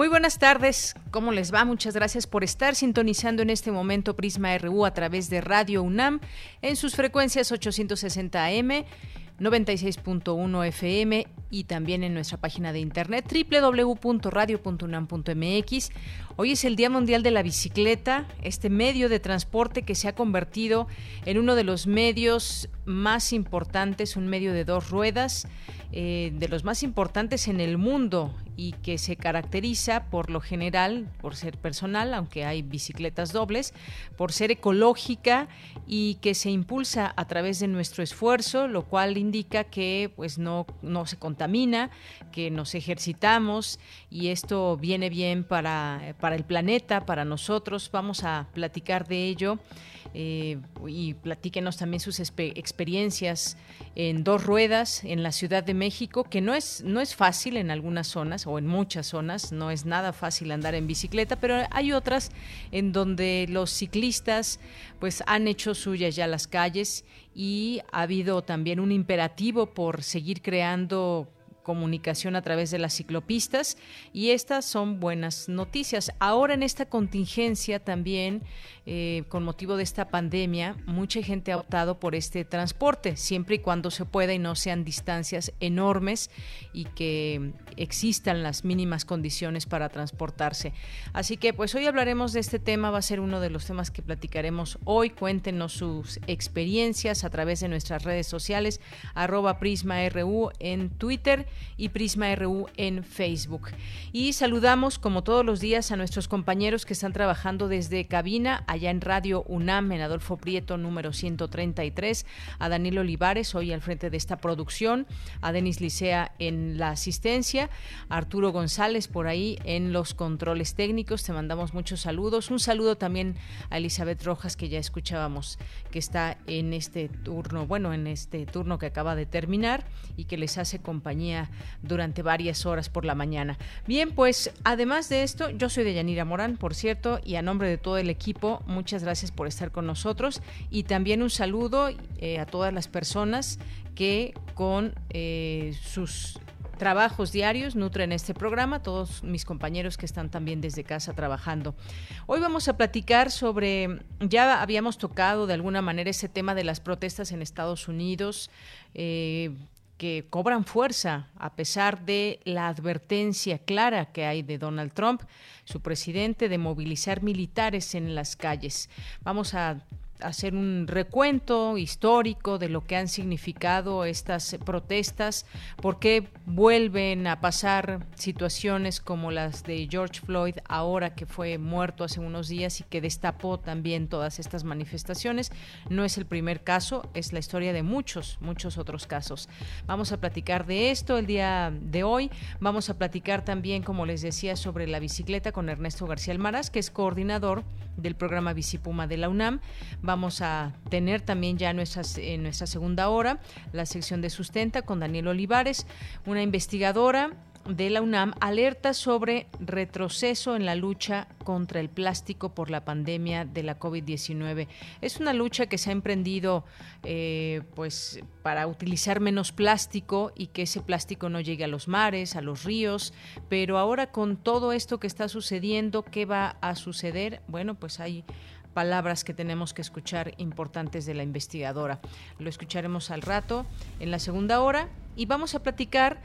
Muy buenas tardes, ¿cómo les va? Muchas gracias por estar sintonizando en este momento Prisma RU a través de Radio UNAM en sus frecuencias 860 AM 96.1 FM y también en nuestra página de internet www.radio.unam.mx. Hoy es el Día Mundial de la Bicicleta, este medio de transporte que se ha convertido en uno de los medios más importantes, un medio de dos ruedas, eh, de los más importantes en el mundo y que se caracteriza por lo general por ser personal, aunque hay bicicletas dobles, por ser ecológica y que se impulsa a través de nuestro esfuerzo, lo cual indica que pues no, no se contamina, que nos ejercitamos y esto viene bien para, para el planeta, para nosotros. Vamos a platicar de ello. Eh, y platíquenos también sus experiencias en dos ruedas en la Ciudad de México, que no es, no es fácil en algunas zonas o en muchas zonas, no es nada fácil andar en bicicleta, pero hay otras en donde los ciclistas pues han hecho suyas ya las calles y ha habido también un imperativo por seguir creando comunicación a través de las ciclopistas y estas son buenas noticias. Ahora en esta contingencia también, eh, con motivo de esta pandemia, mucha gente ha optado por este transporte, siempre y cuando se pueda y no sean distancias enormes y que existan las mínimas condiciones para transportarse. Así que pues hoy hablaremos de este tema, va a ser uno de los temas que platicaremos hoy. Cuéntenos sus experiencias a través de nuestras redes sociales, arroba PrismaRU en Twitter y Prisma RU en Facebook. Y saludamos, como todos los días, a nuestros compañeros que están trabajando desde cabina, allá en Radio UNAM, en Adolfo Prieto, número 133, a Daniel Olivares, hoy al frente de esta producción, a Denis Licea en la asistencia, a Arturo González por ahí en los controles técnicos. Te mandamos muchos saludos. Un saludo también a Elizabeth Rojas, que ya escuchábamos, que está en este turno, bueno, en este turno que acaba de terminar y que les hace compañía durante varias horas por la mañana. Bien, pues además de esto, yo soy de Yanira Morán, por cierto, y a nombre de todo el equipo, muchas gracias por estar con nosotros y también un saludo eh, a todas las personas que con eh, sus trabajos diarios nutren este programa, todos mis compañeros que están también desde casa trabajando. Hoy vamos a platicar sobre, ya habíamos tocado de alguna manera ese tema de las protestas en Estados Unidos, eh, que cobran fuerza a pesar de la advertencia clara que hay de Donald Trump, su presidente, de movilizar militares en las calles. Vamos a hacer un recuento histórico de lo que han significado estas protestas, por qué vuelven a pasar situaciones como las de George Floyd ahora que fue muerto hace unos días y que destapó también todas estas manifestaciones. No es el primer caso, es la historia de muchos, muchos otros casos. Vamos a platicar de esto el día de hoy. Vamos a platicar también, como les decía, sobre la bicicleta con Ernesto García Almaraz, que es coordinador del programa Bicipuma de la UNAM. Vamos a tener también ya en nuestra segunda hora la sección de sustenta con Daniel Olivares, una investigadora de la UNAM alerta sobre retroceso en la lucha contra el plástico por la pandemia de la COVID-19. Es una lucha que se ha emprendido eh, pues, para utilizar menos plástico y que ese plástico no llegue a los mares, a los ríos, pero ahora con todo esto que está sucediendo, ¿qué va a suceder? Bueno, pues hay palabras que tenemos que escuchar importantes de la investigadora. Lo escucharemos al rato en la segunda hora y vamos a platicar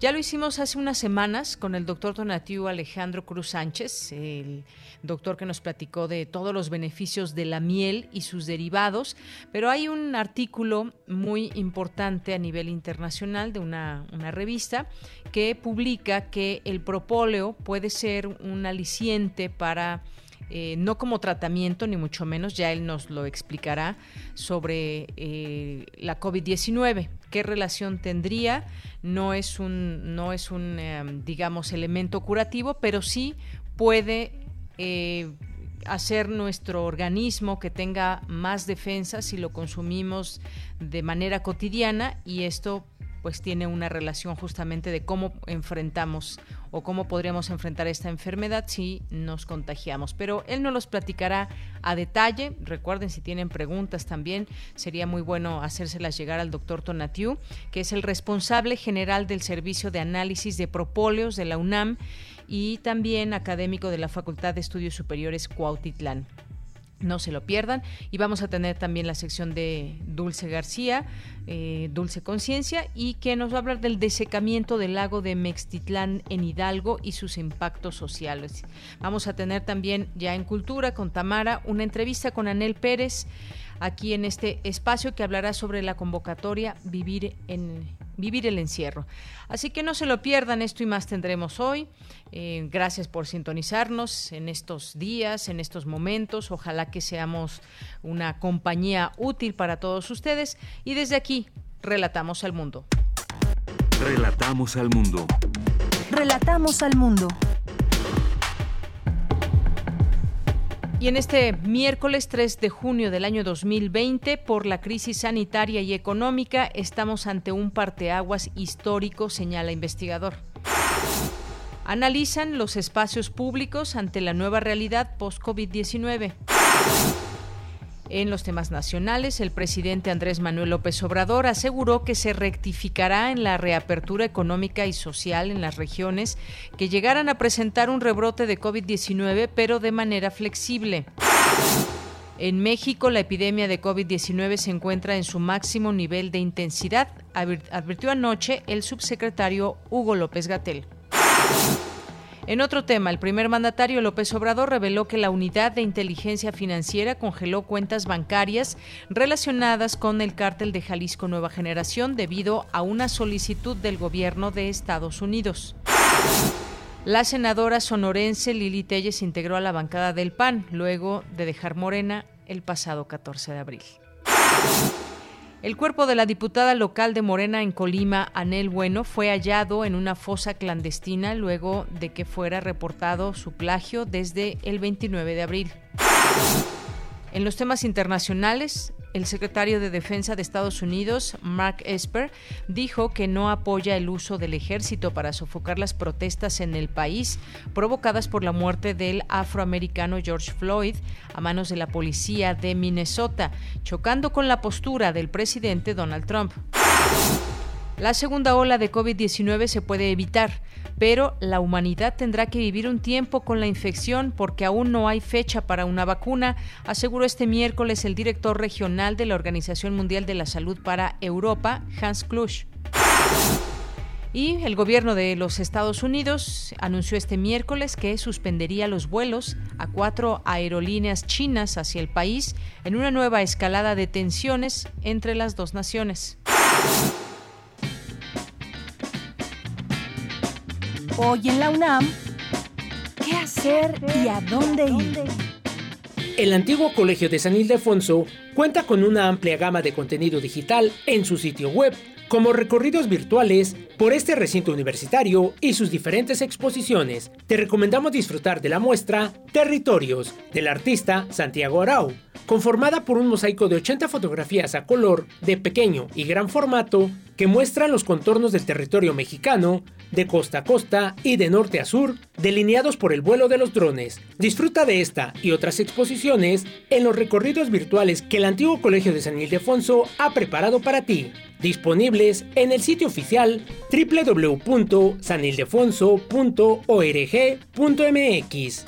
Ya lo hicimos hace unas semanas con el doctor Donatiu Alejandro Cruz Sánchez, el doctor que nos platicó de todos los beneficios de la miel y sus derivados, pero hay un artículo muy importante a nivel internacional de una, una revista que publica que el propóleo puede ser un aliciente para eh, no como tratamiento, ni mucho menos, ya él nos lo explicará sobre eh, la COVID-19. ¿Qué relación tendría? No es un, no es un em, digamos, elemento curativo, pero sí puede eh, hacer nuestro organismo que tenga más defensa si lo consumimos de manera cotidiana y esto pues tiene una relación justamente de cómo enfrentamos o cómo podríamos enfrentar esta enfermedad si nos contagiamos. Pero él nos los platicará a detalle. Recuerden, si tienen preguntas también, sería muy bueno hacérselas llegar al doctor Tonatiu, que es el responsable general del Servicio de Análisis de Propóleos de la UNAM y también académico de la Facultad de Estudios Superiores Cuautitlán. No se lo pierdan. Y vamos a tener también la sección de Dulce García, eh, Dulce Conciencia, y que nos va a hablar del desecamiento del lago de Mextitlán en Hidalgo y sus impactos sociales. Vamos a tener también ya en Cultura con Tamara una entrevista con Anel Pérez aquí en este espacio que hablará sobre la convocatoria Vivir en vivir el encierro. Así que no se lo pierdan, esto y más tendremos hoy. Eh, gracias por sintonizarnos en estos días, en estos momentos. Ojalá que seamos una compañía útil para todos ustedes. Y desde aquí, relatamos al mundo. Relatamos al mundo. Relatamos al mundo. Y en este miércoles 3 de junio del año 2020, por la crisis sanitaria y económica, estamos ante un parteaguas histórico, señala investigador. Analizan los espacios públicos ante la nueva realidad post-COVID-19. En los temas nacionales, el presidente Andrés Manuel López Obrador aseguró que se rectificará en la reapertura económica y social en las regiones que llegaran a presentar un rebrote de COVID-19, pero de manera flexible. En México, la epidemia de COVID-19 se encuentra en su máximo nivel de intensidad, advirtió anoche el subsecretario Hugo López Gatel. En otro tema, el primer mandatario López Obrador reveló que la unidad de inteligencia financiera congeló cuentas bancarias relacionadas con el cártel de Jalisco Nueva Generación debido a una solicitud del gobierno de Estados Unidos. La senadora sonorense Lili Telles integró a la bancada del PAN luego de dejar Morena el pasado 14 de abril. El cuerpo de la diputada local de Morena en Colima, Anel Bueno, fue hallado en una fosa clandestina luego de que fuera reportado su plagio desde el 29 de abril. En los temas internacionales, el secretario de Defensa de Estados Unidos, Mark Esper, dijo que no apoya el uso del ejército para sofocar las protestas en el país provocadas por la muerte del afroamericano George Floyd a manos de la policía de Minnesota, chocando con la postura del presidente Donald Trump. La segunda ola de COVID-19 se puede evitar, pero la humanidad tendrá que vivir un tiempo con la infección porque aún no hay fecha para una vacuna, aseguró este miércoles el director regional de la Organización Mundial de la Salud para Europa, Hans Klusch. Y el gobierno de los Estados Unidos anunció este miércoles que suspendería los vuelos a cuatro aerolíneas chinas hacia el país en una nueva escalada de tensiones entre las dos naciones. Hoy en la UNAM, ¿qué hacer y a dónde ir? El antiguo Colegio de San Ildefonso cuenta con una amplia gama de contenido digital en su sitio web, como recorridos virtuales por este recinto universitario y sus diferentes exposiciones. Te recomendamos disfrutar de la muestra Territorios del artista Santiago Arau, conformada por un mosaico de 80 fotografías a color de pequeño y gran formato que muestran los contornos del territorio mexicano de costa a costa y de norte a sur, delineados por el vuelo de los drones. Disfruta de esta y otras exposiciones en los recorridos virtuales que el antiguo Colegio de San Ildefonso ha preparado para ti, disponibles en el sitio oficial www.sanildefonso.org.mx.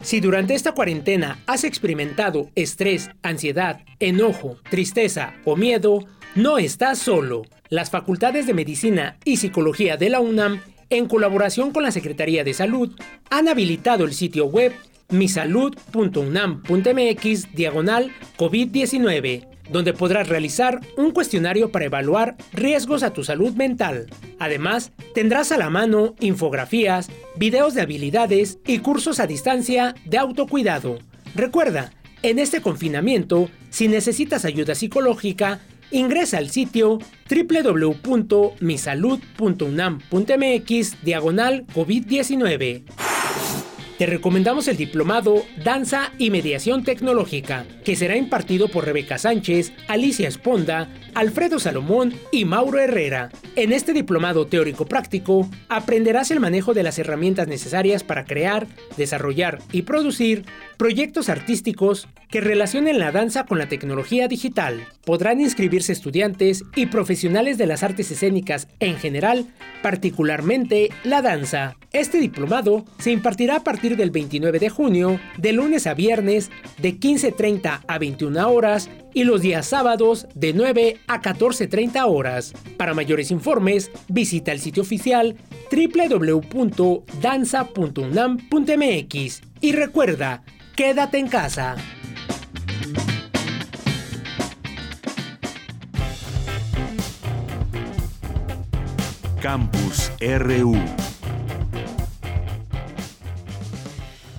Si durante esta cuarentena has experimentado estrés, ansiedad, enojo, tristeza o miedo, no estás solo. las facultades de Medicina y Psicología de la UNAM, en colaboración con la Secretaría de Salud, han habilitado el sitio web misalud.unam.mx diagonal COVID-19, donde podrás realizar un cuestionario para evaluar riesgos a tu salud mental. Además, tendrás a la mano infografías, videos de habilidades y cursos a distancia de autocuidado. Recuerda, en este confinamiento, si necesitas ayuda psicológica, ingresa al sitio www.misalud.unam.mx diagonal COVID-19. Te recomendamos el diplomado Danza y Mediación Tecnológica, que será impartido por Rebeca Sánchez, Alicia Esponda, Alfredo Salomón y Mauro Herrera. En este diplomado teórico práctico aprenderás el manejo de las herramientas necesarias para crear, desarrollar y producir proyectos artísticos que relacionen la danza con la tecnología digital. Podrán inscribirse estudiantes y profesionales de las artes escénicas en general, particularmente la danza. Este diplomado se impartirá a partir del 29 de junio, de lunes a viernes, de 15.30 a 21 horas y los días sábados de 9 a 14.30 horas. Para mayores informes, visita el sitio oficial www.danza.unam.mx y recuerda, quédate en casa. Campus RU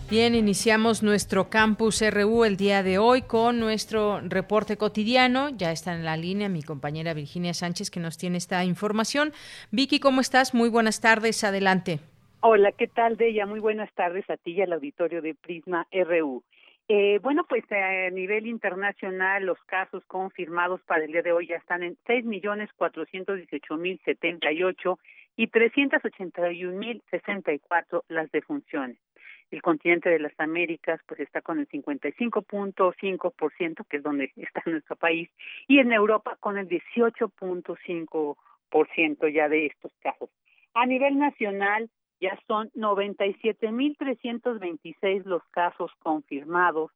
Bien, iniciamos nuestro campus RU el día de hoy con nuestro reporte cotidiano. Ya está en la línea mi compañera Virginia Sánchez que nos tiene esta información. Vicky, ¿cómo estás? Muy buenas tardes, adelante. Hola, ¿qué tal, Deya? Muy buenas tardes a ti y al auditorio de Prisma RU. Eh, bueno, pues a nivel internacional los casos confirmados para el día de hoy ya están en seis millones cuatrocientos dieciocho mil setenta y ocho y trescientos ochenta y un mil sesenta y cuatro las defunciones. El continente de las Américas pues está con el 55.5%, que es donde está nuestro país, y en Europa con el 18.5% ya de estos casos. A nivel nacional ya son 97.326 los casos confirmados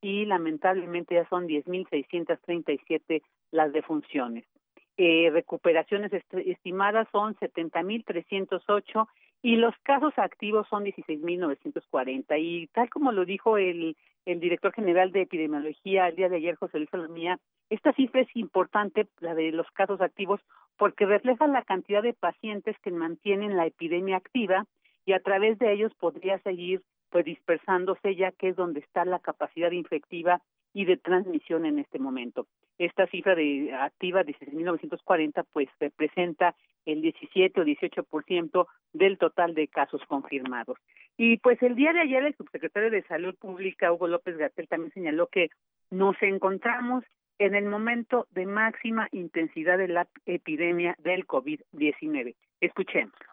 y lamentablemente ya son 10.637 las defunciones. Eh, recuperaciones estimadas son 70.308 y los casos activos son 16.940. Y tal como lo dijo el, el director general de epidemiología el día de ayer, José Luis Salomía, esta cifra es importante, la de los casos activos, porque refleja la cantidad de pacientes que mantienen la epidemia activa y a través de ellos podría seguir pues dispersándose ya que es donde está la capacidad infectiva y de transmisión en este momento. Esta cifra de activa de 6.940 pues representa el 17 o 18% del total de casos confirmados. Y pues el día de ayer el subsecretario de Salud Pública, Hugo López Gatel, también señaló que nos encontramos en el momento de máxima intensidad de la epidemia del COVID-19. Escuchémoslo.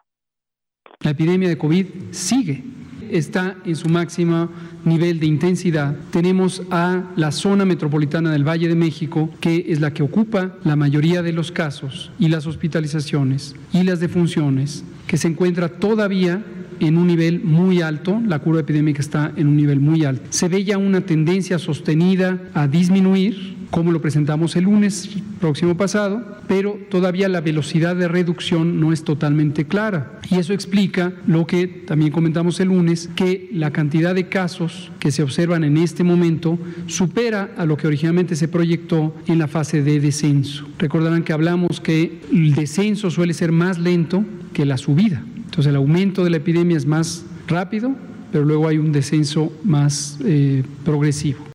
La epidemia de COVID sigue está en su máximo nivel de intensidad. Tenemos a la zona metropolitana del Valle de México, que es la que ocupa la mayoría de los casos y las hospitalizaciones y las defunciones, que se encuentra todavía en un nivel muy alto, la curva epidémica está en un nivel muy alto. Se ve ya una tendencia sostenida a disminuir, como lo presentamos el lunes próximo pasado, pero todavía la velocidad de reducción no es totalmente clara. Y eso explica lo que también comentamos el lunes, que la cantidad de casos que se observan en este momento supera a lo que originalmente se proyectó en la fase de descenso. Recordarán que hablamos que el descenso suele ser más lento que la subida. Entonces el aumento de la epidemia es más rápido, pero luego hay un descenso más eh, progresivo.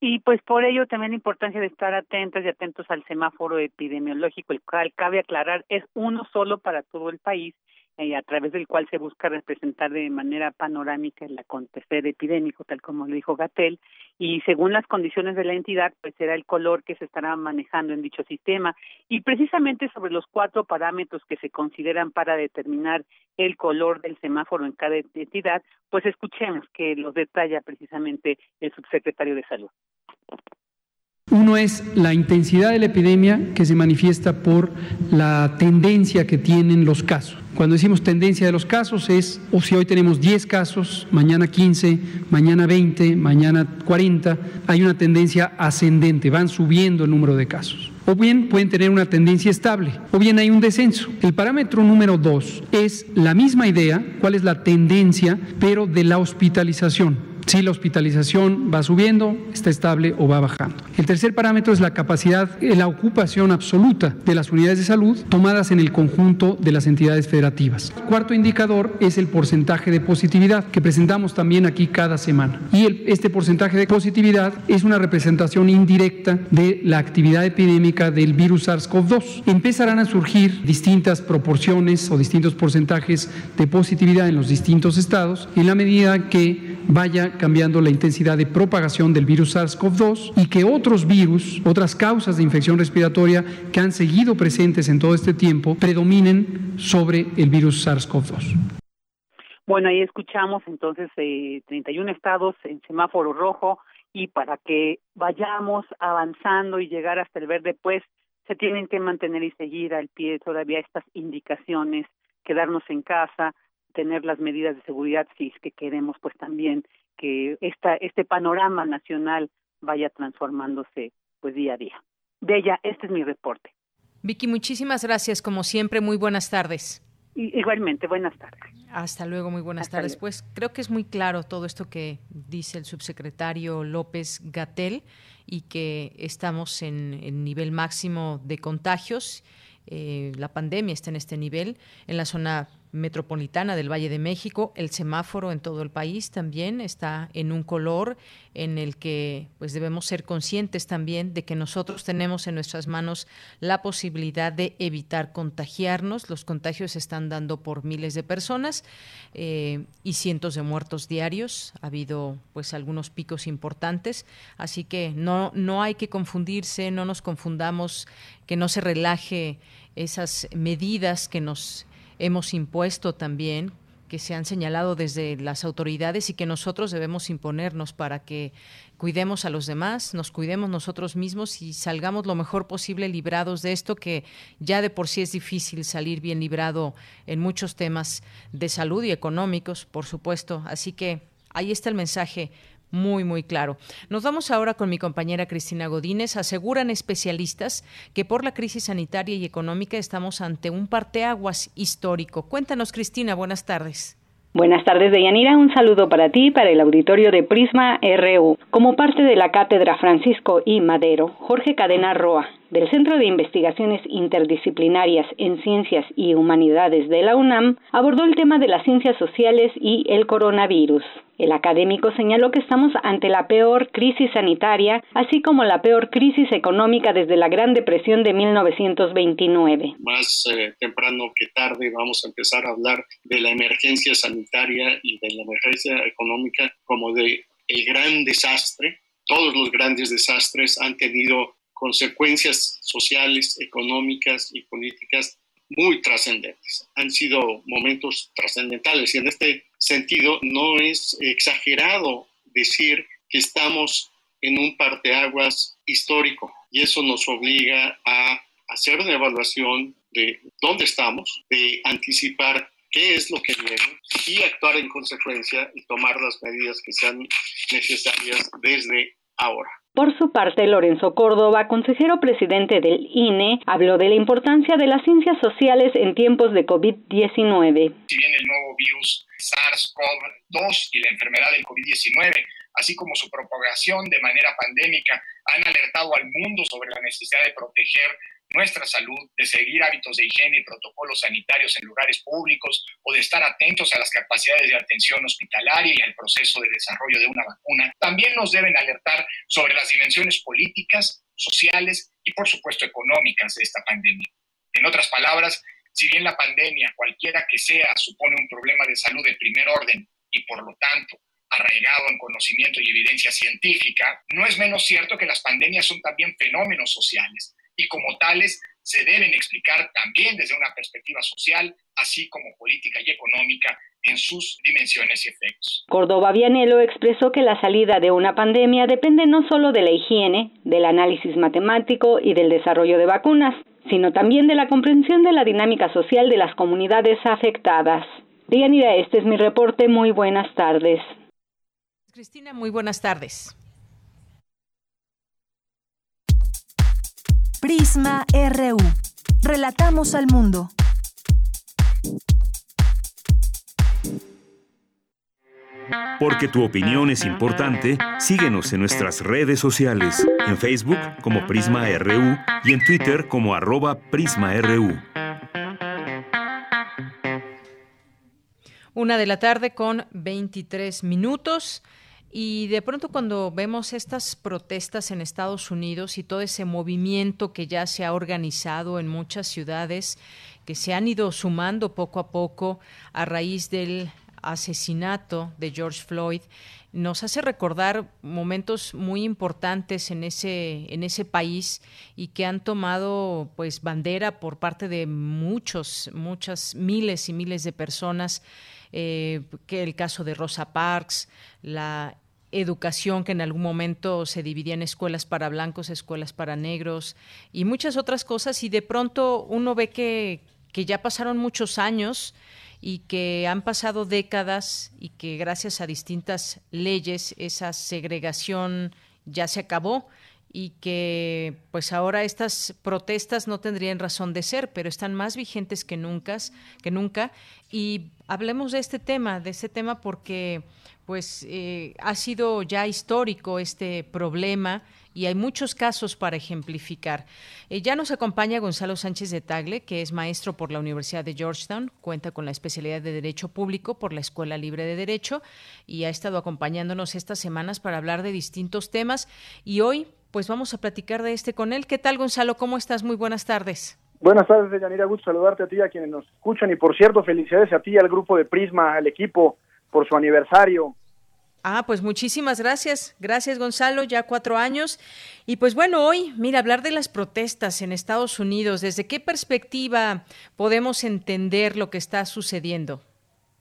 Y pues por ello también la importancia de estar atentos y atentos al semáforo epidemiológico, el cual cabe aclarar es uno solo para todo el país eh, a través del cual se busca representar de manera panorámica el acontecer epidémico, tal como lo dijo Gatel, y según las condiciones de la entidad, pues será el color que se estará manejando en dicho sistema. Y precisamente sobre los cuatro parámetros que se consideran para determinar el color del semáforo en cada entidad, pues escuchemos que los detalla precisamente el subsecretario de Salud. Uno es la intensidad de la epidemia que se manifiesta por la tendencia que tienen los casos. Cuando decimos tendencia de los casos es, o si hoy tenemos 10 casos, mañana 15, mañana 20, mañana 40, hay una tendencia ascendente, van subiendo el número de casos. O bien pueden tener una tendencia estable, o bien hay un descenso. El parámetro número dos es la misma idea, cuál es la tendencia, pero de la hospitalización si la hospitalización va subiendo, está estable o va bajando. El tercer parámetro es la capacidad, eh, la ocupación absoluta de las unidades de salud tomadas en el conjunto de las entidades federativas. El cuarto indicador es el porcentaje de positividad que presentamos también aquí cada semana. Y este porcentaje de positividad es una representación indirecta de la actividad epidémica del virus SARS-CoV-2. Empezarán a surgir distintas proporciones o distintos porcentajes de positividad en los distintos estados en la medida que vaya cambiando la intensidad de propagación del virus SARS-CoV-2 y que otros virus, otras causas de infección respiratoria que han seguido presentes en todo este tiempo, predominen sobre el virus SARS-CoV-2. Bueno, ahí escuchamos entonces eh, 31 estados en semáforo rojo y para que vayamos avanzando y llegar hasta el verde, pues se tienen que mantener y seguir al pie todavía estas indicaciones, quedarnos en casa, tener las medidas de seguridad si es que queremos pues también que esta, este panorama nacional vaya transformándose pues día a día. Bella, este es mi reporte. Vicky, muchísimas gracias. Como siempre, muy buenas tardes. igualmente, buenas tardes. Hasta luego, muy buenas tardes. Pues creo que es muy claro todo esto que dice el subsecretario López Gatel y que estamos en, en nivel máximo de contagios. Eh, la pandemia está en este nivel. En la zona metropolitana del Valle de México. El semáforo en todo el país también está en un color en el que pues debemos ser conscientes también de que nosotros tenemos en nuestras manos la posibilidad de evitar contagiarnos. Los contagios se están dando por miles de personas eh, y cientos de muertos diarios. Ha habido pues algunos picos importantes, así que no no hay que confundirse, no nos confundamos, que no se relaje esas medidas que nos hemos impuesto también, que se han señalado desde las autoridades y que nosotros debemos imponernos para que cuidemos a los demás, nos cuidemos nosotros mismos y salgamos lo mejor posible librados de esto que ya de por sí es difícil salir bien librado en muchos temas de salud y económicos, por supuesto. Así que ahí está el mensaje muy, muy claro. Nos vamos ahora con mi compañera Cristina Godínez. Aseguran especialistas que por la crisis sanitaria y económica estamos ante un parteaguas histórico. Cuéntanos, Cristina, buenas tardes. Buenas tardes, Deyanira. Un saludo para ti, para el auditorio de Prisma RU. Como parte de la Cátedra Francisco I. Madero, Jorge Cadena Roa, del Centro de Investigaciones Interdisciplinarias en Ciencias y Humanidades de la UNAM, abordó el tema de las ciencias sociales y el coronavirus. El académico señaló que estamos ante la peor crisis sanitaria, así como la peor crisis económica desde la Gran Depresión de 1929. Más eh, temprano que tarde vamos a empezar a hablar de la emergencia sanitaria y de la emergencia económica como de el gran desastre. Todos los grandes desastres han tenido consecuencias sociales, económicas y políticas muy trascendentes. Han sido momentos trascendentales y en este sentido no es exagerado decir que estamos en un parteaguas histórico y eso nos obliga a hacer una evaluación de dónde estamos, de anticipar qué es lo que viene y actuar en consecuencia y tomar las medidas que sean necesarias desde ahora. Por su parte, Lorenzo Córdoba, consejero presidente del INE, habló de la importancia de las ciencias sociales en tiempos de COVID-19. Si bien el nuevo virus SARS-CoV-2 y la enfermedad del COVID-19 así como su propagación de manera pandémica, han alertado al mundo sobre la necesidad de proteger nuestra salud, de seguir hábitos de higiene y protocolos sanitarios en lugares públicos o de estar atentos a las capacidades de atención hospitalaria y al proceso de desarrollo de una vacuna, también nos deben alertar sobre las dimensiones políticas, sociales y por supuesto económicas de esta pandemia. En otras palabras, si bien la pandemia, cualquiera que sea, supone un problema de salud de primer orden y por lo tanto arraigado en conocimiento y evidencia científica, no es menos cierto que las pandemias son también fenómenos sociales y como tales se deben explicar también desde una perspectiva social, así como política y económica en sus dimensiones y efectos. Córdoba Vianelo expresó que la salida de una pandemia depende no solo de la higiene, del análisis matemático y del desarrollo de vacunas, sino también de la comprensión de la dinámica social de las comunidades afectadas. Dianira, este es mi reporte. Muy buenas tardes. Cristina, muy buenas tardes. Prisma RU. Relatamos al mundo. Porque tu opinión es importante, síguenos en nuestras redes sociales, en Facebook como Prisma RU y en Twitter como arroba PrismaRU. Una de la tarde con 23 minutos. Y de pronto cuando vemos estas protestas en Estados Unidos y todo ese movimiento que ya se ha organizado en muchas ciudades, que se han ido sumando poco a poco a raíz del asesinato de George Floyd nos hace recordar momentos muy importantes en ese en ese país y que han tomado pues bandera por parte de muchos muchas miles y miles de personas eh, que el caso de Rosa Parks la educación que en algún momento se dividía en escuelas para blancos, escuelas para negros y muchas otras cosas y de pronto uno ve que, que ya pasaron muchos años y que han pasado décadas y que gracias a distintas leyes esa segregación ya se acabó y que pues ahora estas protestas no tendrían razón de ser, pero están más vigentes que nunca, que nunca y hablemos de este tema, de este tema porque pues eh, ha sido ya histórico este problema y hay muchos casos para ejemplificar. Eh, ya nos acompaña Gonzalo Sánchez de Tagle, que es maestro por la Universidad de Georgetown, cuenta con la especialidad de Derecho Público por la Escuela Libre de Derecho y ha estado acompañándonos estas semanas para hablar de distintos temas y hoy pues vamos a platicar de este con él. ¿Qué tal Gonzalo? ¿Cómo estás? Muy buenas tardes. Buenas tardes, Yanira. Gusto saludarte a ti, a quienes nos escuchan. Y por cierto, felicidades a ti y al grupo de Prisma, al equipo, por su aniversario. Ah, pues muchísimas gracias. Gracias, Gonzalo, ya cuatro años. Y pues bueno, hoy, mira, hablar de las protestas en Estados Unidos, ¿desde qué perspectiva podemos entender lo que está sucediendo?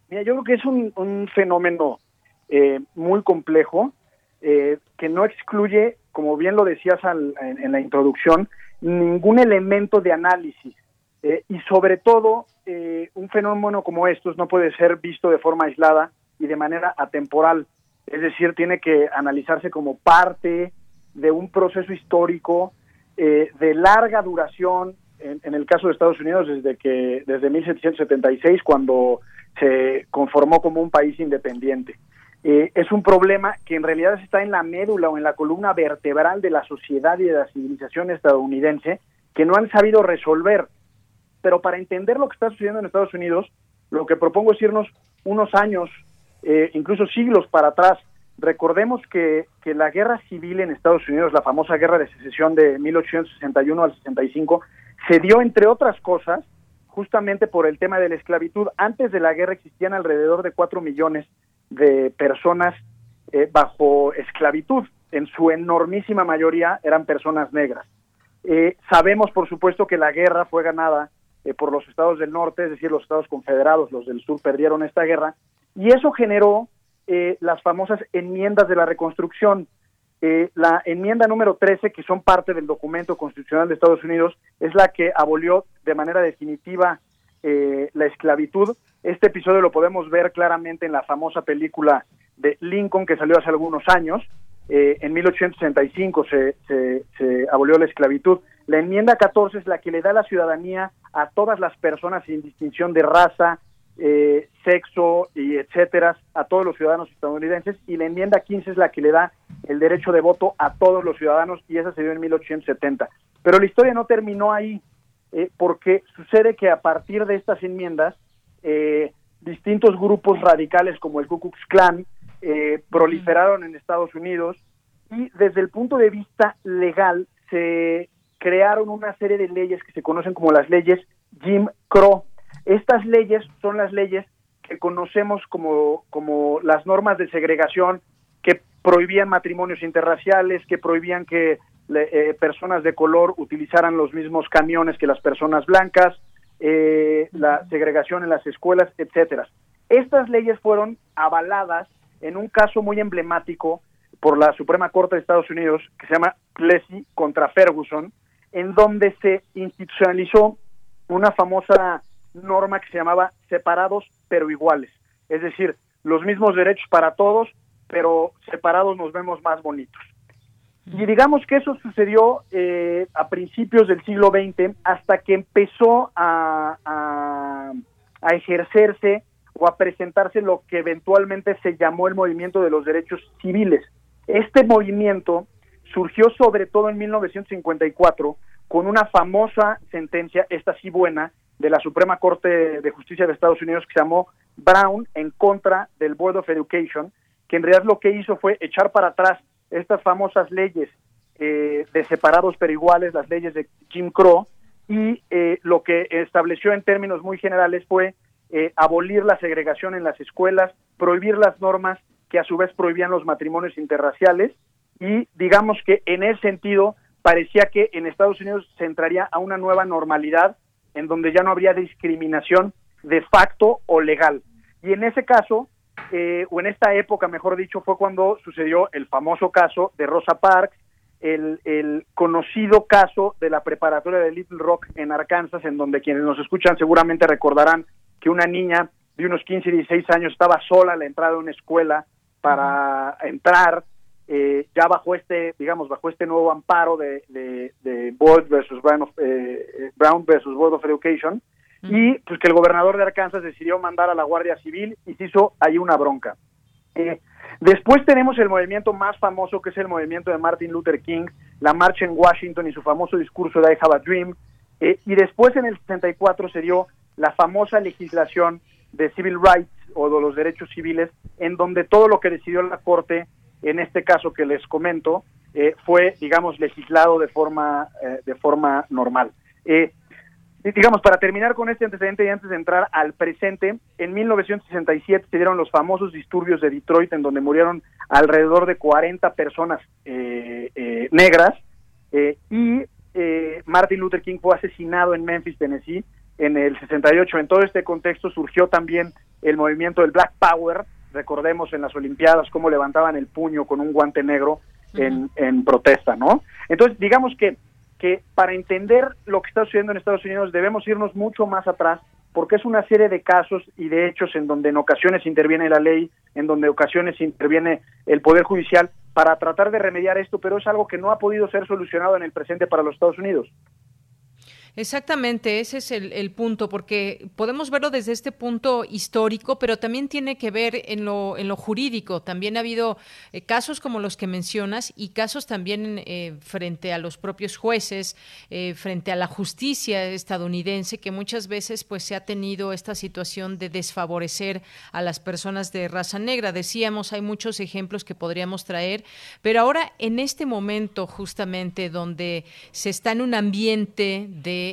Mira, yo creo que es un, fenómeno eh, muy complejo eh, que no excluye, como bien lo decías en, la introducción, ningún elemento de análisis. Eh, y sobre todo, un fenómeno como estos no puede ser visto de forma aislada y de manera atemporal es decir, tiene que analizarse como parte de un proceso histórico eh, de larga duración, en, el caso de Estados Unidos, desde que desde 1776, cuando se conformó como un país independiente. Eh, es un problema que en realidad está en la médula o en la columna vertebral de la sociedad y de la civilización estadounidense, que no han sabido resolver. Pero para entender lo que está sucediendo en Estados Unidos, lo que propongo es irnos unos años eh, incluso siglos para atrás. Recordemos que, la guerra civil en Estados Unidos, la famosa guerra de secesión de 1861 al 65, se dio, entre otras cosas, justamente por el tema de la esclavitud. Antes de la guerra existían alrededor de cuatro millones de personas eh, bajo esclavitud. En su enormísima mayoría eran personas negras. Eh, sabemos, por supuesto, que la guerra fue ganada por los estados del norte, es decir, los estados confederados, los del sur perdieron esta guerra, y eso generó eh, las famosas enmiendas de la reconstrucción. Eh, la enmienda número 13, que son parte del documento constitucional de Estados Unidos, es la que abolió de manera definitiva eh, la esclavitud. Este episodio lo podemos ver claramente en la famosa película de Lincoln que salió hace algunos años. en 1865 se, se, se abolió la esclavitud. La enmienda 14 es la que le da la ciudadanía a todas las personas sin distinción de raza, eh, sexo y etcétera a todos los ciudadanos estadounidenses y la enmienda 15 es la que le da el derecho de voto a todos los ciudadanos y esa se dio en 1870. Pero la historia no terminó ahí eh, porque sucede que a partir de estas enmiendas eh, distintos grupos radicales como el Ku Klux Klan proliferaron en Estados Unidos y desde el punto de vista legal se crearon una serie de leyes que se conocen como las leyes Jim Crow. Estas leyes son las leyes que conocemos como, como las normas de segregación que prohibían matrimonios interraciales, que prohibían que eh, personas de color utilizaran los mismos camiones que las personas blancas, eh, la segregación en las escuelas, etcétera. Estas leyes fueron avaladas en un caso muy emblemático por la Suprema Corte de Estados Unidos que se llama Plessy contra Ferguson, en donde se institucionalizó una famosa norma que se llamaba separados pero iguales, es decir, los mismos derechos para todos, pero separados nos vemos más bonitos. Y digamos que eso sucedió eh, a principios del siglo XX hasta que empezó a, a, ejercerse o a presentarse lo que eventualmente se llamó el movimiento de los derechos civiles. Este movimiento surgió sobre todo en 1954 con una famosa sentencia, esta sí buena, de la Suprema Corte de Justicia de Estados Unidos que se llamó Brown en contra del Board of Education, que en realidad lo que hizo fue echar para atrás estas famosas leyes eh, de separados pero iguales, las leyes de Jim Crow, y eh, lo que estableció en términos muy generales fue eh, abolir la segregación en las escuelas, prohibir las normas que a su vez prohibían los matrimonios interraciales, y digamos que en ese sentido parecía que en Estados Unidos se entraría a una nueva normalidad en donde ya no habría discriminación de facto o legal. Y en ese caso, eh, o en esta época, mejor dicho, fue cuando sucedió el famoso caso de Rosa Parks, el, conocido caso de la preparatoria de Little Rock en Arkansas, en donde quienes nos escuchan seguramente recordarán que una niña de unos 15 y 16 años estaba sola a la entrada de una escuela para entrar, eh, ya bajo este, digamos, bajo este nuevo amparo de, versus eh, Brown versus Board of Education, y pues que el gobernador de Arkansas decidió mandar a la Guardia Civil y se hizo ahí una bronca. Eh, después tenemos el movimiento más famoso que es el movimiento de Martin Luther King, la marcha en Washington y su famoso discurso de I Have a Dream, eh, y después en el 64 se dio la famosa legislación de civil rights o de los derechos civiles, en donde todo lo que decidió la Corte, en este caso que les comento, eh, fue, digamos, legislado de forma, de forma normal. Eh, digamos, para terminar con este antecedente y antes de entrar al presente, en 1967 se dieron los famosos disturbios de Detroit, en donde murieron alrededor de 40 personas eh, eh, negras, eh, y Martin Luther King fue asesinado en Memphis, Tennessee, en el 68. En todo este contexto surgió también el movimiento del Black Power, recordemos en las Olimpiadas cómo levantaban el puño con un guante negro en, en protesta, ¿no? Entonces, digamos que que para entender lo que está sucediendo en Estados Unidos debemos irnos mucho más atrás porque es una serie de casos y de hechos en donde en ocasiones interviene la ley, en donde en ocasiones interviene el Poder Judicial para tratar de remediar esto, pero es algo que no ha podido ser solucionado en el presente para los Estados Unidos. Exactamente, ese es el, punto, porque podemos verlo desde este punto histórico, pero también tiene que ver en lo, en lo jurídico. También ha habido eh, casos como los que mencionas y casos también eh, frente a los propios jueces, eh, frente a la justicia estadounidense, que muchas veces pues se ha tenido esta situación de desfavorecer a las personas de raza negra. Decíamos, hay muchos ejemplos que podríamos traer, pero ahora en este momento justamente donde se está en un ambiente de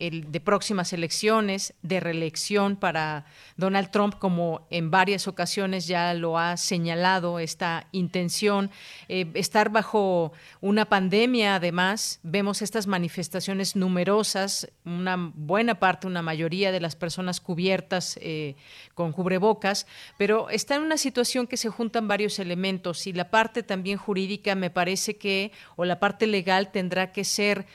de próximas elecciones, de reelección para Donald Trump, como en varias ocasiones ya lo ha señalado esta intención, eh, estar bajo una pandemia, además, vemos estas manifestaciones numerosas, una buena parte, una mayoría de las personas cubiertas eh, con cubrebocas, pero está en una situación que se juntan varios elementos y la parte también jurídica me parece que, o la parte legal tendrá que ser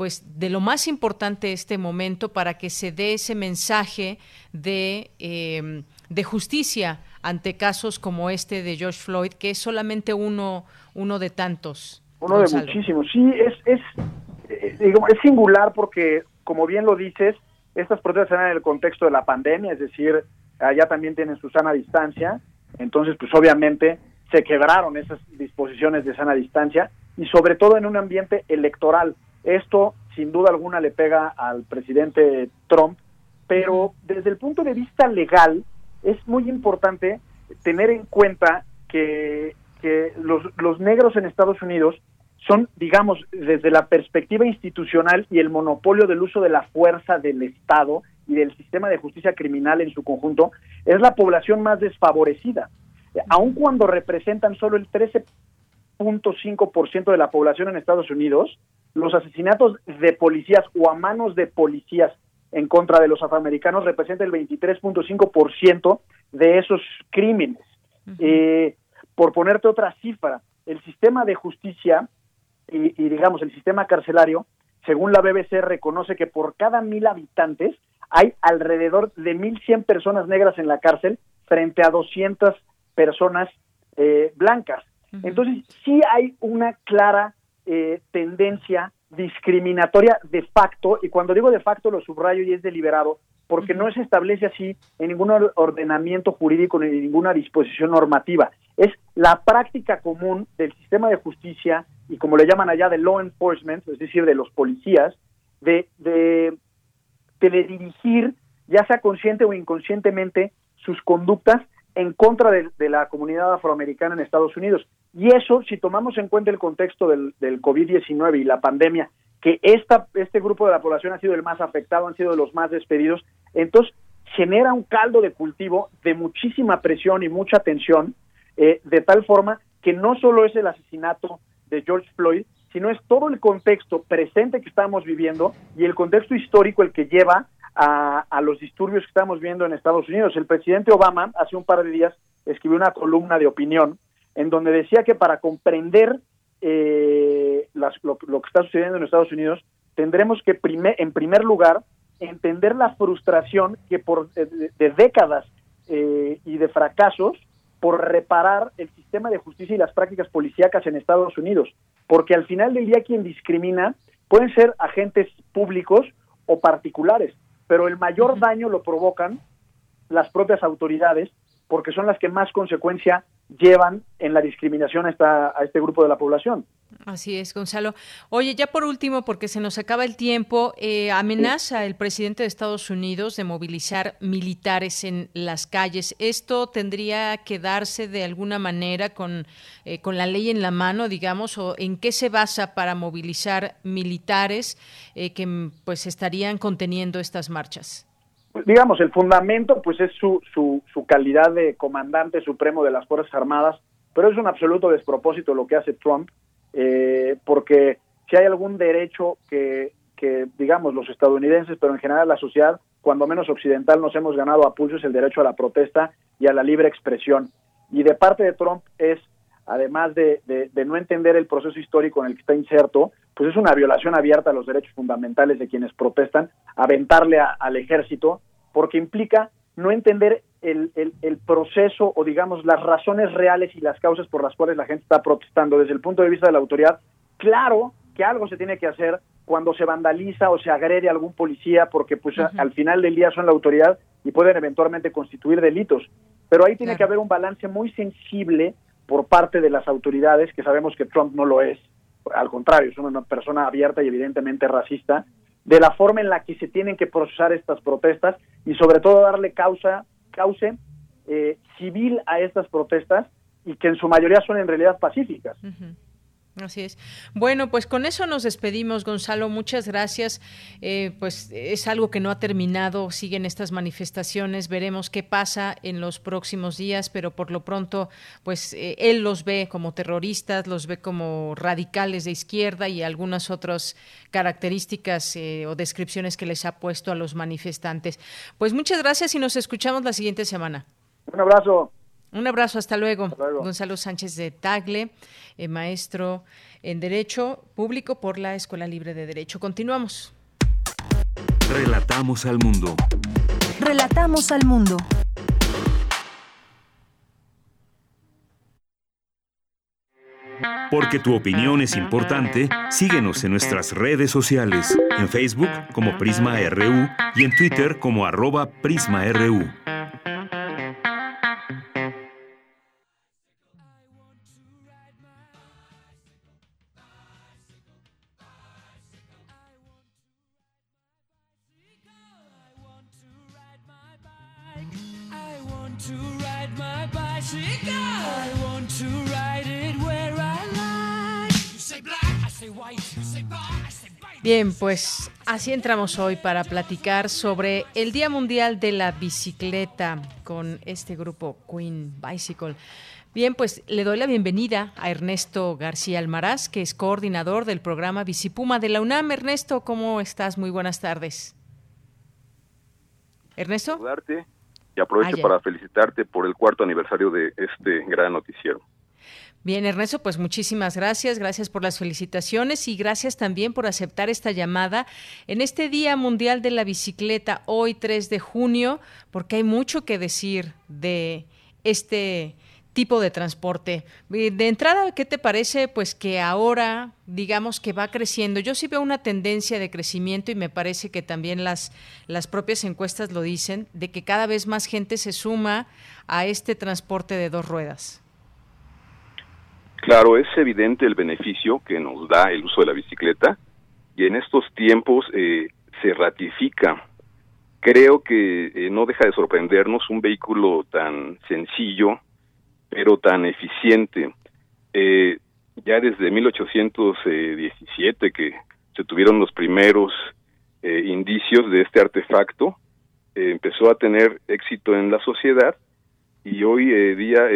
pues de lo más importante este momento para que se dé ese mensaje de, em, de justicia ante casos como este de George Floyd, que es solamente uno, uno de tantos. Uno de muchísimos. Sí, es, es, eh, es singular porque, como bien lo dices, estas protestas eran en el contexto de la pandemia, es decir, allá también tienen su sana distancia, entonces pues obviamente se quebraron esas disposiciones de sana distancia y sobre todo en un ambiente electoral. Esto, sin duda alguna, le pega al presidente Trump, pero desde el punto de vista legal es muy importante tener en cuenta que, los, los negros en Estados Unidos son, digamos, desde la perspectiva institucional y el monopolio del uso de la fuerza del Estado y del sistema de justicia criminal en su conjunto, es la población más desfavorecida. Aun cuando representan solo el 13 23.5% de la población en Estados Unidos, los asesinatos de policías o a manos de policías en contra de los afroamericanos representa el 23.5% de esos crímenes. eh, por ponerte otra cifra, el sistema de justicia y, y, digamos el sistema carcelario, según la BBC, reconoce que por cada mil habitantes hay alrededor de 1.100 personas negras en la cárcel frente a 200 personas eh, blancas. Entonces, sí hay una clara eh, tendencia discriminatoria de facto, y cuando digo de facto lo subrayo y es deliberado, porque no se establece así en ningún ordenamiento jurídico ni en ninguna disposición normativa. Es la práctica común del sistema de justicia y como le llaman allá de law enforcement, es decir, de los policías, de, de teledirigir, ya sea consciente o inconscientemente, sus conductas en contra de, la comunidad afroamericana en Estados Unidos. Y eso, si tomamos en cuenta el contexto del, del COVID-19 y la pandemia, que esta, este grupo de la población ha sido el más afectado, han sido los más despedidos, entonces genera un caldo de cultivo de muchísima presión y mucha tensión, eh, de tal forma que no solo es el asesinato de George Floyd, sino es todo el contexto presente que estamos viviendo y el contexto histórico el que lleva a, a, los disturbios que estamos viendo en Estados Unidos. El presidente Obama hace un par de días escribió una columna de opinión en donde decía que para comprender eh, las, lo, lo, que está sucediendo en Estados Unidos, tendremos que, primer, en primer lugar, entender la frustración que por de, de décadas eh, y de fracasos por reparar el sistema de justicia y las prácticas policíacas en Estados Unidos, porque al final del día quien discrimina pueden ser agentes públicos o particulares, pero el mayor daño lo provocan las propias autoridades porque son las que más consecuencia llevan en la discriminación a, esta, a este grupo de la población. Así es, Gonzalo. Oye, ya por último, porque se nos acaba el tiempo, eh, amenaza el presidente de Estados Unidos de movilizar militares en las calles. ¿Esto tendría que darse de alguna manera con, eh, con la ley en la mano, digamos, o en qué se basa para movilizar militares eh, que pues estarían conteniendo estas marchas? Digamos, el fundamento pues es su, su, su, calidad de comandante supremo de las Fuerzas Armadas, pero es un absoluto despropósito lo que hace Trump, eh, porque si hay algún derecho que, que, digamos, los estadounidenses, pero en general la sociedad, cuando menos occidental, nos hemos ganado a pulso, es el derecho a la protesta y a la libre expresión. Y de parte de Trump es, además de, de, de no entender el proceso histórico en el que está inserto, pues es una violación abierta a los derechos fundamentales de quienes protestan, aventarle a, al ejército, porque implica no entender el, el, el, proceso o digamos las razones reales y las causas por las cuales la gente está protestando desde el punto de vista de la autoridad. Claro que algo se tiene que hacer cuando se vandaliza o se agrede a algún policía porque pues uh -huh. al final del día son la autoridad y pueden eventualmente constituir delitos. Pero ahí tiene claro. que haber un balance muy sensible por parte de las autoridades, que sabemos que Trump no lo es, al contrario, es una persona abierta y evidentemente racista, de la forma en la que se tienen que procesar estas protestas y sobre todo darle causa, cauce eh, civil a estas protestas y que en su mayoría son en realidad pacíficas. Así es. Bueno, pues con eso nos despedimos, Gonzalo. Muchas gracias. Eh, pues es algo que no ha terminado. Siguen estas manifestaciones. Veremos qué pasa en los próximos días, pero por lo pronto, pues eh, él los ve como terroristas, los ve como radicales de izquierda y algunas otras características eh, o descripciones que les ha puesto a los manifestantes. Pues muchas gracias y nos escuchamos la siguiente semana. Un abrazo. Un abrazo, hasta luego. hasta luego. Gonzalo Sánchez de Tagle, eh, maestro en Derecho Público por la Escuela Libre de Derecho. Continuamos. Relatamos al mundo. Relatamos al mundo. Porque tu opinión es importante, síguenos en nuestras redes sociales, en Facebook como Prisma RU y en Twitter como arroba PrismaRU. Bien, pues así entramos hoy para platicar sobre el Día Mundial de la Bicicleta con este grupo Queen Bicycle. Bien, pues le doy la bienvenida a Ernesto García Almaraz, que es coordinador del programa Visipuma de la UNAM. Ernesto, ¿cómo estás? Muy buenas tardes. Ernesto. Saludarte y aprovecho ah, para felicitarte por el cuarto aniversario de este gran noticiero. Bien, Ernesto, pues muchísimas gracias, gracias por las felicitaciones y gracias también por aceptar esta llamada en este Día Mundial de la Bicicleta, hoy 3 de junio, porque hay mucho que decir de este tipo de transporte. De entrada, ¿qué te parece? Pues que ahora, digamos que va creciendo. Yo sí veo una tendencia de crecimiento y me parece que también las, las propias encuestas lo dicen, de que cada vez más gente se suma a este transporte de dos ruedas. Claro, es evidente el beneficio que nos da el uso de la bicicleta y en estos tiempos eh, se ratifica. Creo que eh, no deja de sorprendernos un vehículo tan sencillo, pero tan eficiente. Eh, ya desde 1817 que se tuvieron los primeros eh, indicios de este artefacto, eh, empezó a tener éxito en la sociedad y hoy día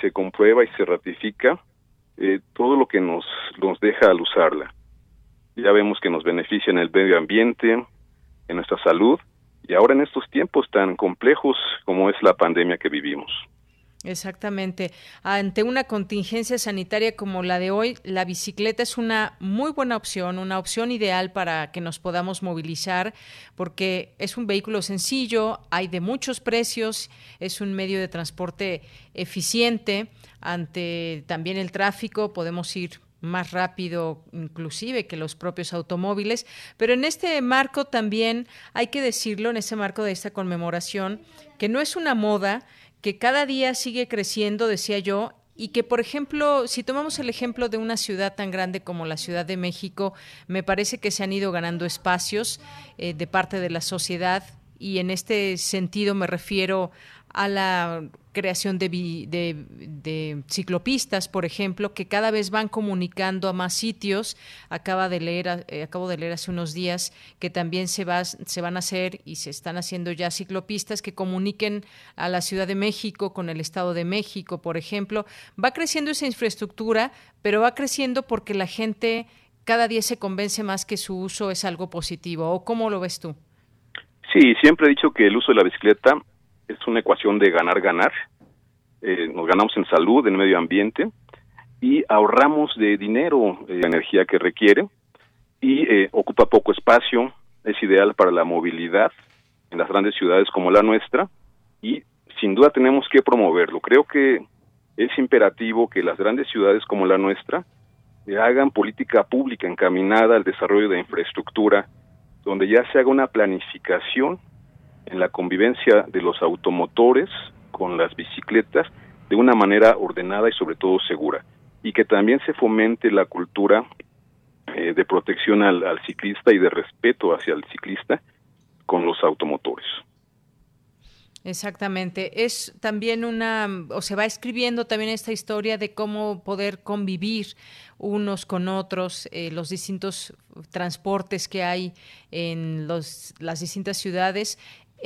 se comprueba y se ratifica todo lo que nos, nos deja al usarla. Ya vemos que nos beneficia en el medio ambiente, en nuestra salud y ahora en estos tiempos tan complejos como es la pandemia que vivimos. Exactamente. Ante una contingencia sanitaria como la de hoy, la bicicleta es una muy buena opción, una opción ideal para que nos podamos movilizar, porque es un vehículo sencillo, hay de muchos precios, es un medio de transporte eficiente. Ante también el tráfico, podemos ir más rápido inclusive que los propios automóviles, pero en este marco también hay que decirlo, en ese marco de esta conmemoración, que no es una moda, que cada día sigue creciendo, decía yo, y que, por ejemplo, si tomamos el ejemplo de una ciudad tan grande como la Ciudad de México, me parece que se han ido ganando espacios eh, de parte de la sociedad y en este sentido me refiero a la creación de, de, ciclopistas, por ejemplo, que cada vez van comunicando a más sitios. Acaba de leer, eh, acabo de leer hace unos días que también se, se van a hacer y se están haciendo ya ciclopistas que comuniquen a la Ciudad de México con el Estado de México, por ejemplo. Va creciendo esa infraestructura, pero va creciendo porque la gente cada día se convence más que su uso es algo positivo. ¿O cómo lo ves tú? Sí, siempre he dicho que el uso de la bicicleta es una ecuación de ganar-ganar. Eh, nos ganamos en salud, en medio ambiente y ahorramos de dinero eh, energía que requiere y eh, ocupa poco espacio, es ideal para la movilidad en las grandes ciudades como la nuestra y sin duda tenemos que promoverlo. Creo que es imperativo que las grandes ciudades como la nuestra hagan política pública encaminada al desarrollo de infraestructura, donde ya se haga una planificación en la convivencia de los automotores con las bicicletas de una manera ordenada y sobre todo segura y que también se fomente la cultura eh, de protección al, ciclista y de respeto hacia el ciclista con los automotores. Exactamente. Es también una, o se va escribiendo también esta historia de cómo poder convivir unos con otros, eh, los distintos transportes que hay en los, las distintas ciudades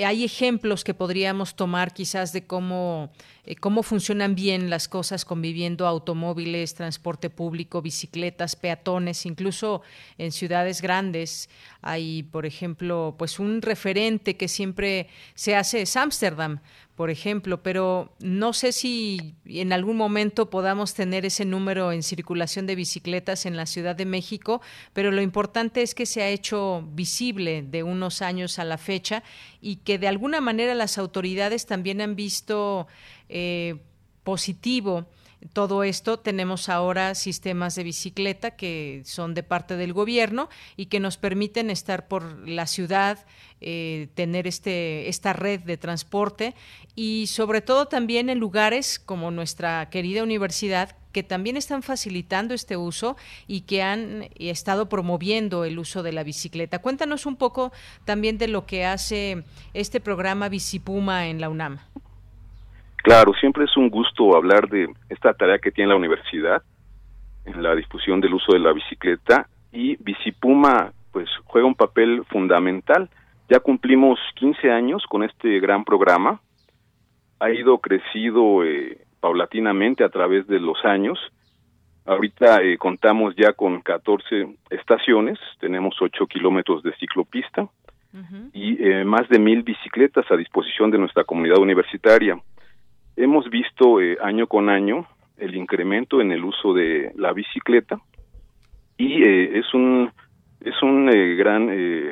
hay ejemplos que podríamos tomar quizás de cómo, eh, cómo funcionan bien las cosas conviviendo automóviles, transporte público, bicicletas, peatones, incluso en ciudades grandes. Hay, por ejemplo, pues un referente que siempre se hace es Ámsterdam por ejemplo, pero no sé si en algún momento podamos tener ese número en circulación de bicicletas en la Ciudad de México, pero lo importante es que se ha hecho visible de unos años a la fecha y que de alguna manera las autoridades también han visto eh, positivo todo esto tenemos ahora sistemas de bicicleta que son de parte del gobierno y que nos permiten estar por la ciudad, eh, tener este, esta red de transporte y sobre todo también en lugares como nuestra querida universidad que también están facilitando este uso y que han estado promoviendo el uso de la bicicleta. Cuéntanos un poco también de lo que hace este programa Bicipuma en la UNAM. Claro, siempre es un gusto hablar de esta tarea que tiene la universidad en la difusión del uso de la bicicleta y Bicipuma pues juega un papel fundamental. Ya cumplimos 15 años con este gran programa. Ha ido crecido eh, paulatinamente a través de los años. Ahorita eh, contamos ya con 14 estaciones, tenemos 8 kilómetros de ciclopista y eh, más de mil bicicletas a disposición de nuestra comunidad universitaria. Hemos visto eh, año con año el incremento en el uso de la bicicleta y es un es un gran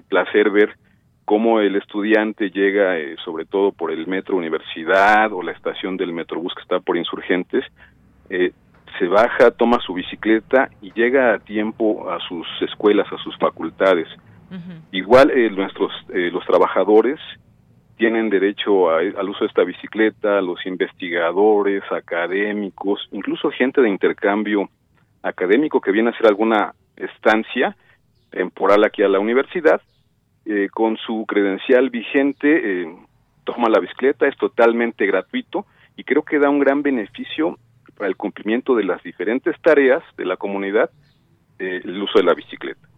placer ver cómo el estudiante llega, eh, sobre todo por el metro universidad o la estación del metrobús que está por insurgentes, eh, se baja, toma su bicicleta y llega a tiempo a sus escuelas, a sus facultades. Igual eh, nuestros los trabajadores tienen derecho al uso de esta bicicleta, los investigadores, académicos, incluso gente de intercambio académico que viene a hacer alguna estancia temporal aquí a la universidad eh, con su credencial vigente, eh, toma la bicicleta, es totalmente gratuito y creo que da un gran beneficio para el cumplimiento de las diferentes tareas de la comunidad eh, el uso de la bicicleta.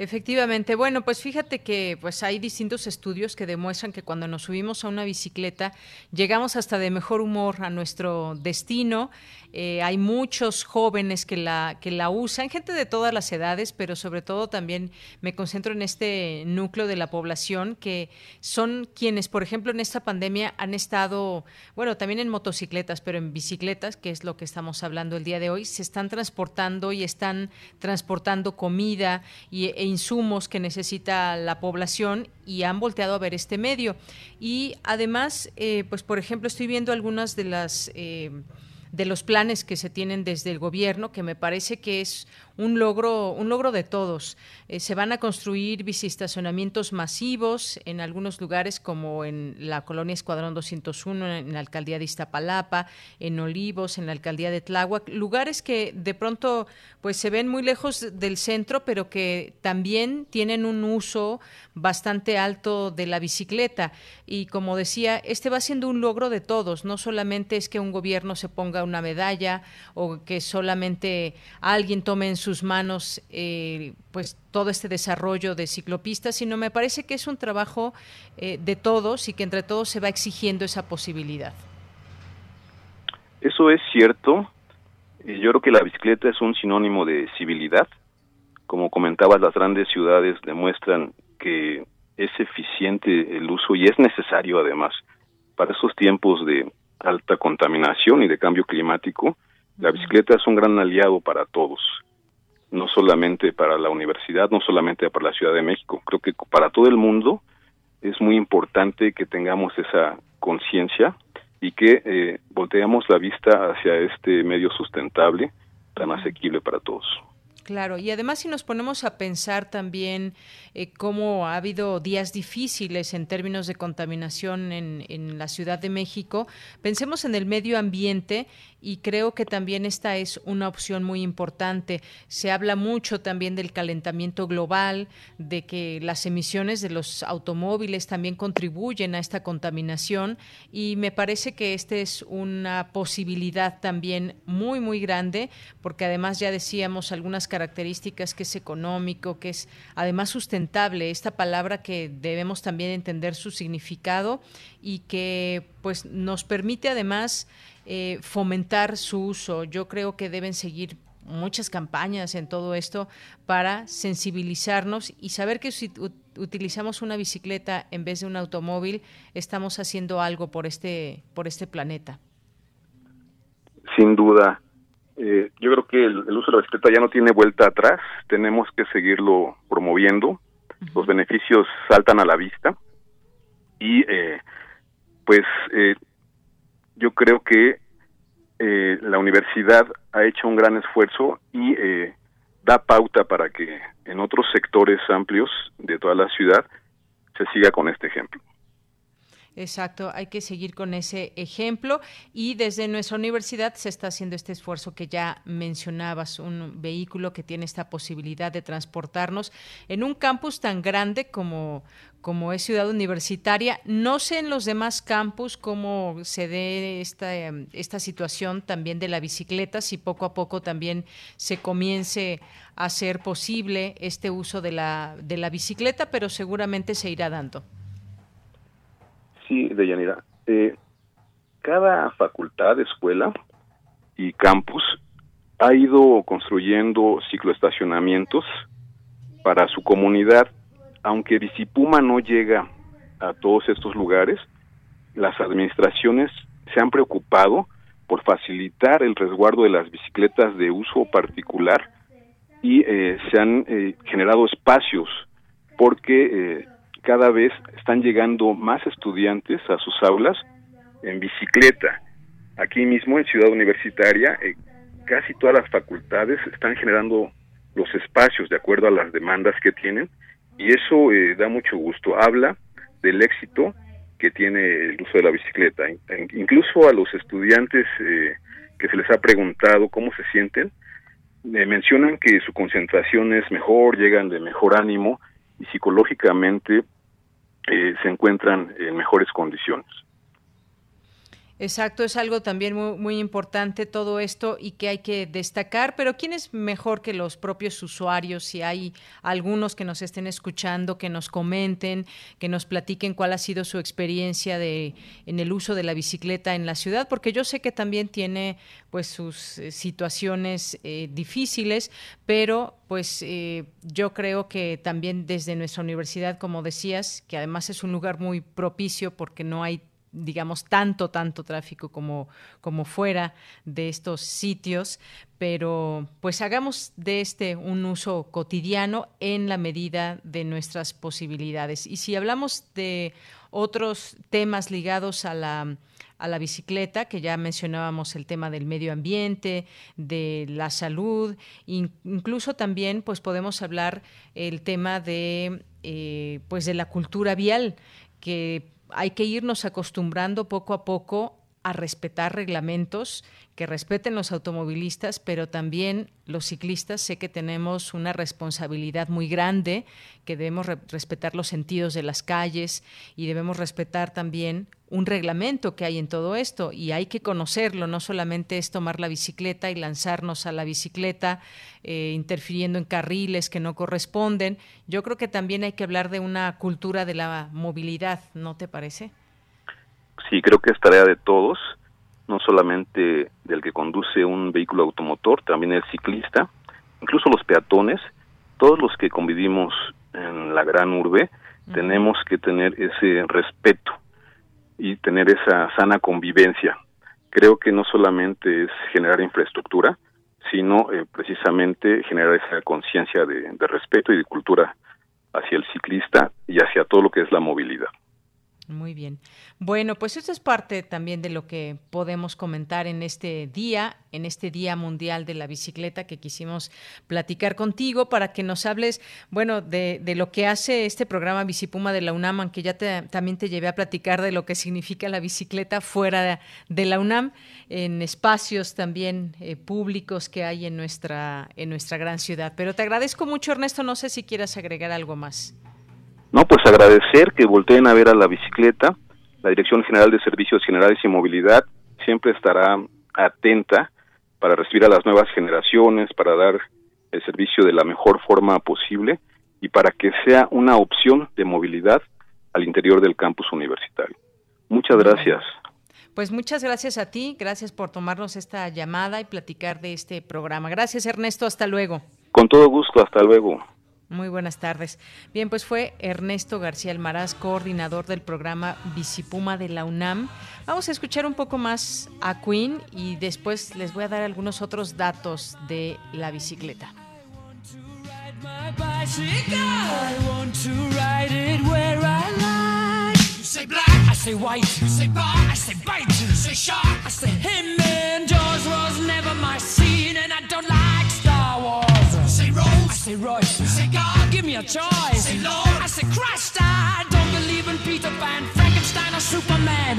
Efectivamente. Bueno, pues fíjate que pues hay distintos estudios que demuestran que cuando nos subimos a una bicicleta llegamos hasta de mejor humor a nuestro destino. Eh, hay muchos jóvenes que la que la usan, gente de todas las edades, pero sobre todo también me concentro en este núcleo de la población que son quienes, por ejemplo, en esta pandemia han estado, bueno, también en motocicletas, pero en bicicletas, que es lo que estamos hablando el día de hoy, se están transportando y están transportando comida y, e insumos que necesita la población y han volteado a ver este medio. Y además, eh, pues por ejemplo, estoy viendo algunas de las... Eh, de los planes que se tienen desde el gobierno, que me parece que es un logro, un logro de todos. Eh, se van a construir bicistacionamientos masivos en algunos lugares, como en la colonia Escuadrón 201, en la alcaldía de Iztapalapa, en Olivos, en la alcaldía de Tláhuac, lugares que de pronto pues se ven muy lejos del centro, pero que también tienen un uso bastante alto de la bicicleta. Y como decía, este va siendo un logro de todos, no solamente es que un gobierno se ponga una medalla o que solamente alguien tome en sus manos eh, pues todo este desarrollo de ciclopistas, sino me parece que es un trabajo eh, de todos y que entre todos se va exigiendo esa posibilidad. Eso es cierto. Yo creo que la bicicleta es un sinónimo de civilidad. Como comentabas, las grandes ciudades demuestran que es eficiente el uso y es necesario además para esos tiempos de alta contaminación y de cambio climático. La bicicleta es un gran aliado para todos no solamente para la universidad, no solamente para la Ciudad de México, creo que para todo el mundo es muy importante que tengamos esa conciencia y que eh, volteemos la vista hacia este medio sustentable tan asequible para todos. Claro, y además si nos ponemos a pensar también eh, cómo ha habido días difíciles en términos de contaminación en, en, la Ciudad de México, pensemos en el medio ambiente y creo que también esta es una opción muy importante. Se habla mucho también del calentamiento global, de que las emisiones de los automóviles también contribuyen a esta contaminación y me parece que esta es una posibilidad también muy, muy grande, porque además ya decíamos algunas características que es económico, que es además sustentable, esta palabra que debemos también entender su significado y que pues nos permite además eh, fomentar su uso. Yo creo que deben seguir muchas campañas en todo esto para sensibilizarnos y saber que si utilizamos una bicicleta en vez de un automóvil estamos haciendo algo por este por este planeta. Sin duda. Eh, yo creo que el, uso de la bicicleta ya no tiene vuelta atrás. Tenemos que seguirlo promoviendo. Los beneficios saltan a la vista y eh, pues eh, yo creo que eh, la universidad ha hecho un gran esfuerzo y eh, da pauta para que en otros sectores amplios de toda la ciudad se siga con este ejemplo. Exacto, hay que seguir con ese ejemplo y desde nuestra universidad se está haciendo este esfuerzo que ya mencionabas, un vehículo que tiene esta posibilidad de transportarnos en un campus tan grande como, como es Ciudad Universitaria. No sé en los demás campus cómo se dé esta, esta situación también de la bicicleta, si poco a poco también se comience a hacer posible este uso de la, de la bicicleta, pero seguramente se irá dando. Sí, Deyanira. Eh, cada facultad, escuela y campus ha ido construyendo cicloestacionamientos para su comunidad, aunque Bicipuma no llega a todos estos lugares, las administraciones se han preocupado por facilitar el resguardo de las bicicletas de uso particular y eh, se han eh, generado espacios porque eh, cada vez están llegando más estudiantes a sus aulas en bicicleta. Aquí mismo en Ciudad Universitaria, casi todas las facultades están generando los espacios de acuerdo a las demandas que tienen y eso da mucho gusto. Habla del éxito que tiene el uso de la bicicleta. Incluso a los estudiantes eh, que se les ha preguntado cómo se sienten, eh, mencionan que su concentración es mejor, llegan de mejor ánimo y psicológicamente eh, se encuentran en mejores condiciones. Exacto, es algo también muy, importante todo esto y que hay que destacar, pero ¿quién es mejor que los propios usuarios? Si hay algunos que nos estén escuchando, que nos comenten, que nos platiquen cuál ha sido su experiencia de, en el uso de la bicicleta en la ciudad, porque yo sé que también tiene pues sus eh, situaciones eh, difíciles, pero pues eh, yo creo que también desde nuestra universidad, como decías, que además es un lugar muy propicio porque no hay digamos, tanto, tanto tráfico como, como fuera de estos sitios, pero pues hagamos de este un uso cotidiano en la medida de nuestras posibilidades. Y si hablamos de otros temas ligados a la, a la bicicleta, que ya mencionábamos el tema del medio ambiente, de la salud, incluso también pues podemos hablar el tema de eh, pues de la cultura vial que hay que irnos acostumbrando poco a poco a respetar reglamentos que respeten los automovilistas, pero también los ciclistas sé que tenemos una responsabilidad muy grande, que debemos respetar los sentidos de las calles y debemos respetar también un reglamento que hay en todo esto y hay que conocerlo, no solamente es tomar la bicicleta y lanzarnos a la bicicleta eh, interfiriendo en carriles que no corresponden. Yo creo que también hay que hablar de una cultura de la movilidad, ¿no te parece? Sí, creo que es tarea de todos, no solamente del que conduce un vehículo automotor, también el ciclista, incluso los peatones, todos los que convivimos en la gran urbe, tenemos que tener ese respeto y tener esa sana convivencia. Creo que no solamente es generar infraestructura, sino eh, precisamente generar esa conciencia de respeto y de cultura hacia el ciclista y hacia todo lo que es la movilidad. Muy bien. Bueno, pues esto es parte también de lo que podemos comentar en este día, en este Día Mundial de la Bicicleta que quisimos platicar contigo para que nos hables, bueno, de, lo que hace este programa Bicipuma de la UNAM, aunque ya también te llevé a platicar de lo que significa la bicicleta fuera de, la UNAM, en espacios también eh, públicos que hay en nuestra, en nuestra gran ciudad. Pero te agradezco mucho, Ernesto, no sé si quieras agregar algo más. No, pues agradecer que volteen a ver a la bicicleta. La Dirección General de Servicios Generales y Movilidad siempre estará atenta para recibir a las nuevas generaciones, para dar el servicio de la mejor forma posible y para que sea una opción de movilidad al interior del campus universitario. Muchas gracias. Pues muchas gracias a ti, gracias por tomarnos esta llamada y platicar de este programa. Gracias Ernesto, hasta luego. Con todo gusto, hasta luego. Muy buenas tardes. Bien, pues fue Ernesto García Almaraz, coordinador del programa Bicipuma de la UNAM. Vamos a escuchar un poco más a Queen y después les voy a dar algunos otros datos de la bicicleta. Say Royce. Say God. Give me a choice. Say Lord. I say Christ. I don't believe in Peter Pan, Frankenstein, or Superman.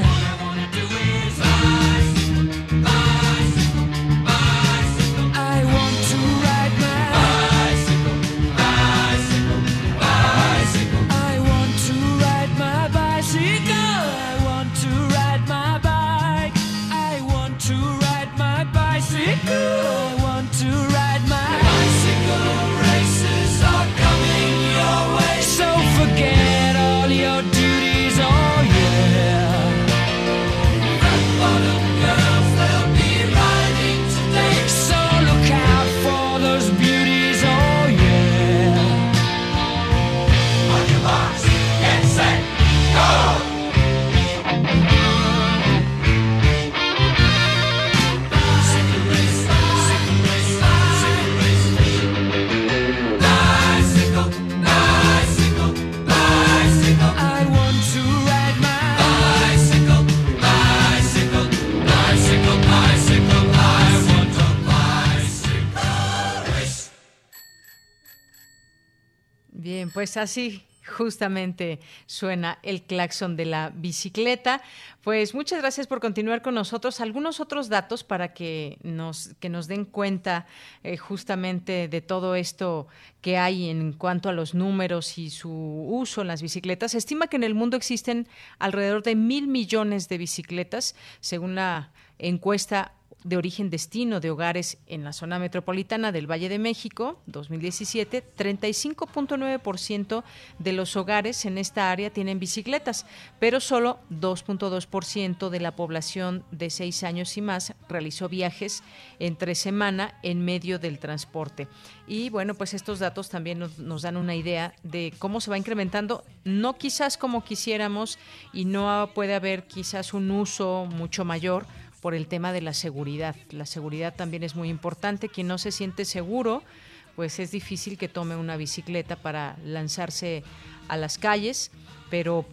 Pues así justamente suena el claxon de la bicicleta. Pues muchas gracias por continuar con nosotros. Algunos otros datos para que nos, que nos den cuenta eh, justamente de todo esto que hay en cuanto a los números y su uso en las bicicletas. Se estima que en el mundo existen alrededor de mil millones de bicicletas, según la encuesta de origen destino de hogares en la zona metropolitana del Valle de México, 2017, 35.9% de los hogares en esta área tienen bicicletas, pero solo 2.2% de la población de 6 años y más realizó viajes entre semana en medio del transporte. Y bueno, pues estos datos también nos, nos dan una idea de cómo se va incrementando, no quizás como quisiéramos y no puede haber quizás un uso mucho mayor, por el tema de la seguridad. La seguridad también es muy importante. Quien no se siente seguro, pues es difícil que tome una bicicleta para lanzarse a las calles, pero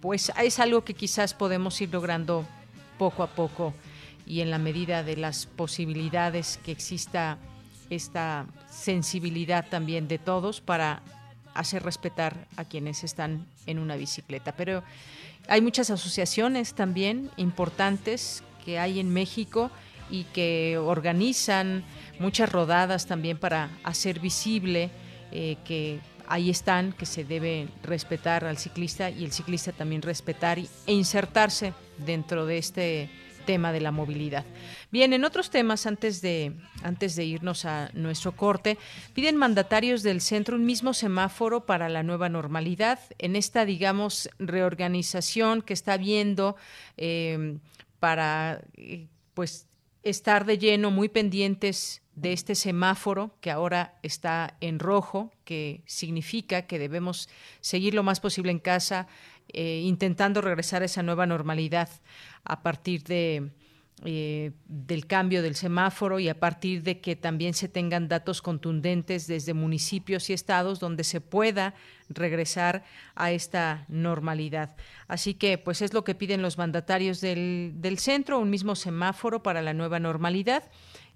pues es algo que quizás podemos ir logrando poco a poco y en la medida de las posibilidades que exista esta sensibilidad también de todos para hacer respetar a quienes están en una bicicleta. Pero hay muchas asociaciones también importantes que hay en México y que organizan muchas rodadas también para hacer visible eh, que ahí están, que se debe respetar al ciclista y el ciclista también respetar e insertarse dentro de este tema de la movilidad. Bien, en otros temas, antes de, antes de irnos a nuestro corte, piden mandatarios del centro un mismo semáforo para la nueva normalidad. En esta, digamos, reorganización que está viendo eh, para eh, pues estar de lleno muy pendientes de este semáforo que ahora está en rojo, que significa que debemos seguir lo más posible en casa, eh, intentando regresar a esa nueva normalidad a partir de, eh, del cambio del semáforo y a partir de que también se tengan datos contundentes desde municipios y estados donde se pueda regresar a esta normalidad. Así que, pues es lo que piden los mandatarios del, del centro, un mismo semáforo para la nueva normalidad.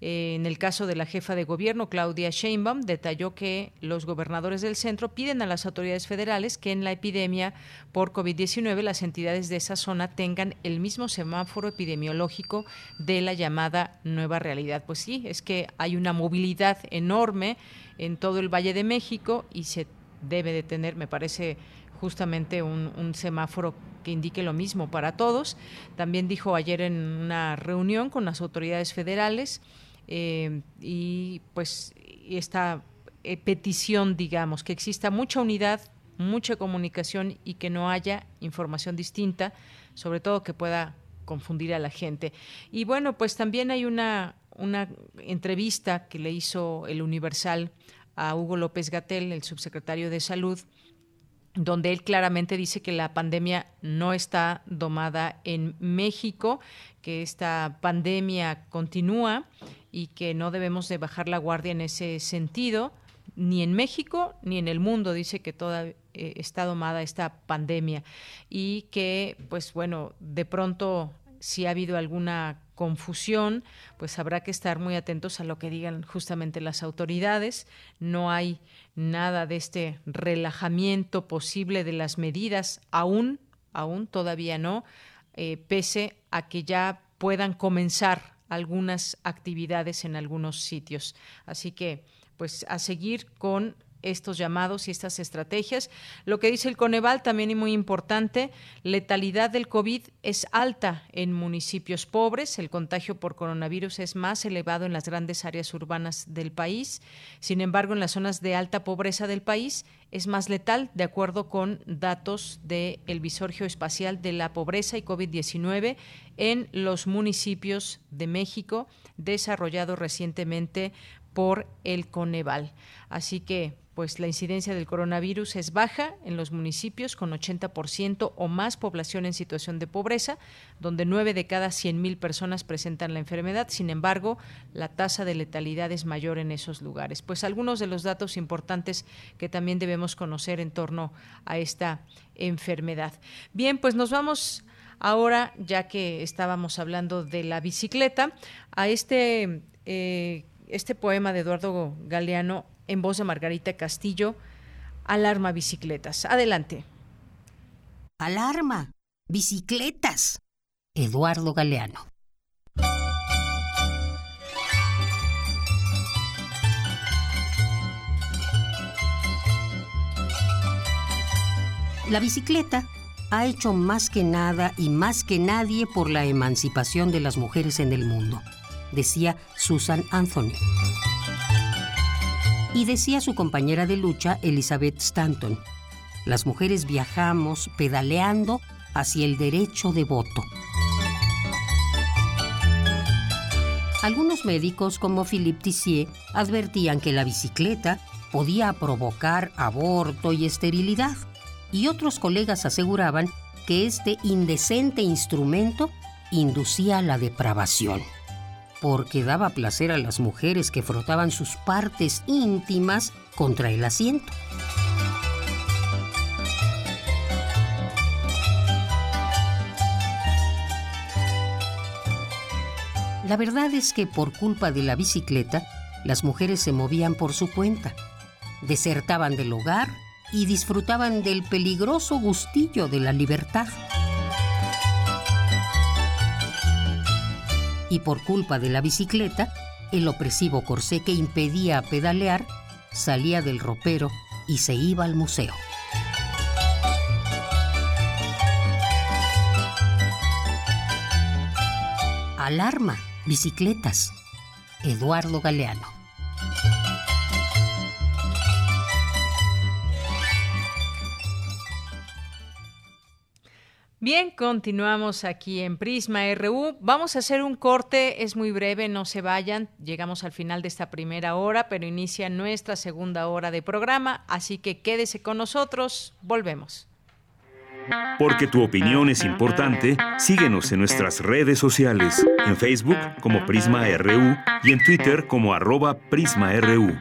Eh, en el caso de la jefa de gobierno, Claudia Sheinbaum, detalló que los gobernadores del centro piden a las autoridades federales que en la epidemia por COVID-19 las entidades de esa zona tengan el mismo semáforo epidemiológico de la llamada nueva realidad. Pues sí, es que hay una movilidad enorme en todo el Valle de México y se debe de tener, me parece, justamente un, un, semáforo que indique lo mismo para todos. También dijo ayer en una reunión con las autoridades federales eh, y pues esta eh, petición, digamos, que exista mucha unidad, mucha comunicación y que no haya información distinta, sobre todo que pueda confundir a la gente. Y bueno, pues también hay una, una entrevista que le hizo el Universal a Hugo López Gatel, el subsecretario de Salud, donde él claramente dice que la pandemia no está domada en México, que esta pandemia continúa y que no debemos de bajar la guardia en ese sentido, ni en México ni en el mundo, dice que toda eh, está domada esta pandemia y que, pues bueno, de pronto si ha habido alguna confusión, pues habrá que estar muy atentos a lo que digan justamente las autoridades. No hay nada de este relajamiento posible de las medidas, aún, aún todavía no, eh, pese a que ya puedan comenzar algunas actividades en algunos sitios. Así que, pues, a seguir con estos llamados y estas estrategias. Lo que dice el Coneval también y muy importante, letalidad del COVID es alta en municipios pobres, el contagio por coronavirus es más elevado en las grandes áreas urbanas del país, sin embargo en las zonas de alta pobreza del país es más letal, de acuerdo con datos del el Visor Geoespacial de la Pobreza y COVID-19 en los municipios de México, desarrollado recientemente por el Coneval. Así que pues la incidencia del coronavirus es baja en los municipios con 80% o más población en situación de pobreza, donde 9 de cada 100.000 personas presentan la enfermedad. Sin embargo, la tasa de letalidad es mayor en esos lugares. Pues algunos de los datos importantes que también debemos conocer en torno a esta enfermedad. Bien, pues nos vamos ahora, ya que estábamos hablando de la bicicleta, a este... Eh, este poema de Eduardo Galeano en voz de Margarita Castillo, Alarma Bicicletas. Adelante. Alarma Bicicletas. Eduardo Galeano. La bicicleta ha hecho más que nada y más que nadie por la emancipación de las mujeres en el mundo, decía Susan Anthony. Y decía su compañera de lucha, Elizabeth Stanton, las mujeres viajamos pedaleando hacia el derecho de voto. Algunos médicos como Philippe Tissier advertían que la bicicleta podía provocar aborto y esterilidad y otros colegas aseguraban que este indecente instrumento inducía la depravación, porque daba placer a las mujeres que frotaban sus partes íntimas contra el asiento. La verdad es que por culpa de la bicicleta, las mujeres se movían por su cuenta, desertaban del hogar y disfrutaban del peligroso gustillo de la libertad. Y por culpa de la bicicleta, el opresivo corsé que impedía pedalear salía del ropero y se iba al museo. Alarma, bicicletas. Eduardo Galeano. Bien, continuamos aquí en Prisma RU. Vamos a hacer un corte, es muy breve, no se vayan. Llegamos al final de esta primera hora, pero inicia nuestra segunda hora de programa, así que quédese con nosotros, volvemos. Porque tu opinión es importante, síguenos en nuestras redes sociales, en Facebook como Prisma RU y en Twitter como arroba PrismaRU.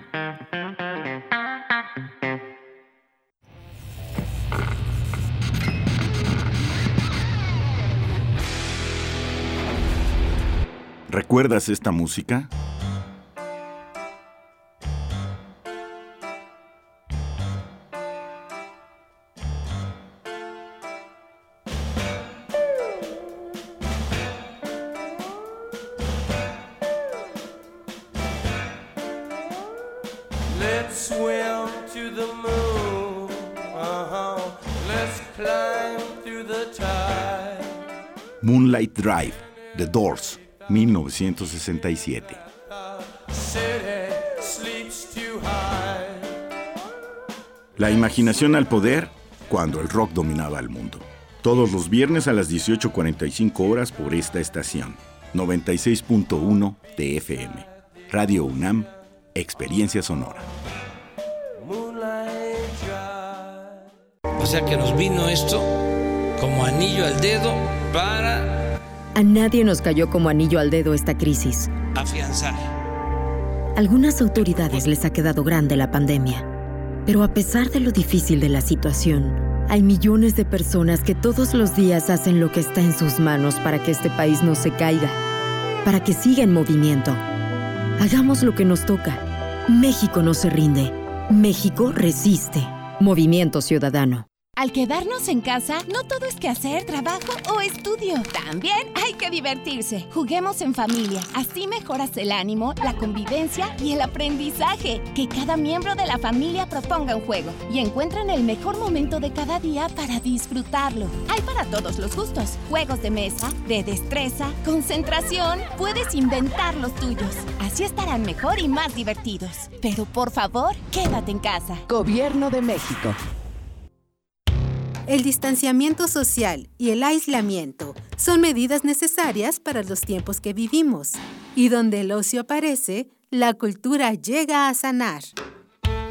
¿Recuerdas esta música? Uh-huh. Moonlight Drive, The Doors, 1967. City sleeps too high. La imaginación al poder cuando el rock dominaba el mundo. Todos los viernes a las 18.45 horas por esta estación. 96.1 TFM. Radio UNAM, Experiencia Sonora. O sea que nos vino esto como anillo al dedo para A nadie nos cayó como anillo al dedo esta crisis. afianzar. Algunas autoridades les ha quedado grande la pandemia. Pero a pesar de lo difícil de la situación, hay millones de personas que todos los días hacen lo que está en sus manos para que este país no se caiga, para que siga en movimiento. Hagamos lo que nos toca. México no se rinde. México resiste. Movimiento Ciudadano. Al quedarnos en casa, no todo es que hacer, trabajo o estudio. También hay que divertirse. Juguemos en familia. Así mejoras el ánimo, la convivencia y el aprendizaje. Que cada miembro de la familia proponga un juego y encuentren el mejor momento de cada día para disfrutarlo. Hay para todos los gustos. Juegos de mesa, de destreza, concentración. Puedes inventar los tuyos. Así estarán mejor y más divertidos. Pero por favor, quédate en casa. Gobierno de México. El distanciamiento social y el aislamiento son medidas necesarias para los tiempos que vivimos. Y donde el ocio aparece, la cultura llega a sanar.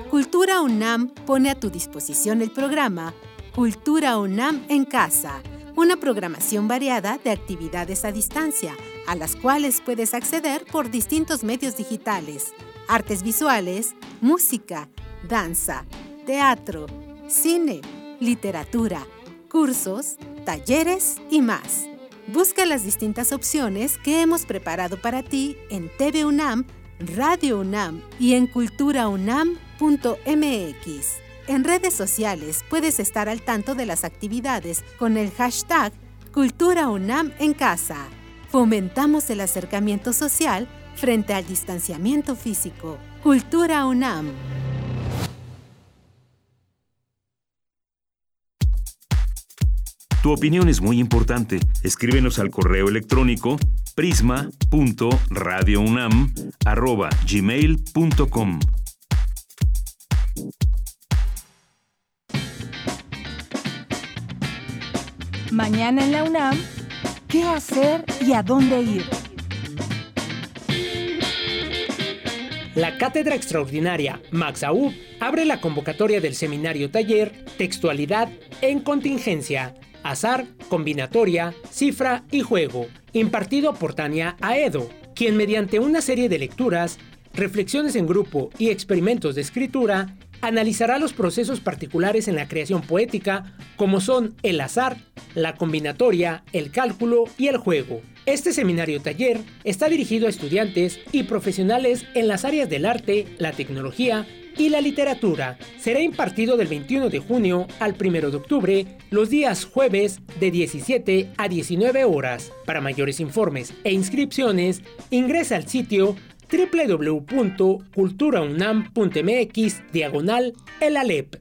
Cultura UNAM pone a tu disposición el programa Cultura UNAM en Casa, una programación variada de actividades a distancia, a las cuales puedes acceder por distintos medios digitales, artes visuales, música, danza, teatro, cine, literatura, cursos, talleres y más. Busca las distintas opciones que hemos preparado para ti en TV UNAM, Radio UNAM y en culturaunam.mx. En redes sociales puedes estar al tanto de las actividades con el hashtag Cultura UNAM en casa. Fomentamos el acercamiento social frente al distanciamiento físico. Cultura UNAM. Tu opinión es muy importante. Escríbenos al correo electrónico prisma.radiounam@gmail.com. Mañana en la UNAM, ¿qué hacer y a dónde ir? La Cátedra Extraordinaria Max Aub abre la convocatoria del seminario taller Textualidad en Contingencia, Azar, Combinatoria, Cifra y Juego, impartido por Tania Aedo, quien mediante una serie de lecturas, reflexiones en grupo y experimentos de escritura analizará los procesos particulares en la creación poética, como son el azar, la combinatoria, el cálculo y el juego. Este seminario taller está dirigido a estudiantes y profesionales en las áreas del arte, la tecnología y la literatura. Será impartido del 21 de junio al 1 de octubre, los días jueves de 17 a 19 horas. Para mayores informes e inscripciones, ingresa al sitio www.culturaunam.mx diagonal el Alep.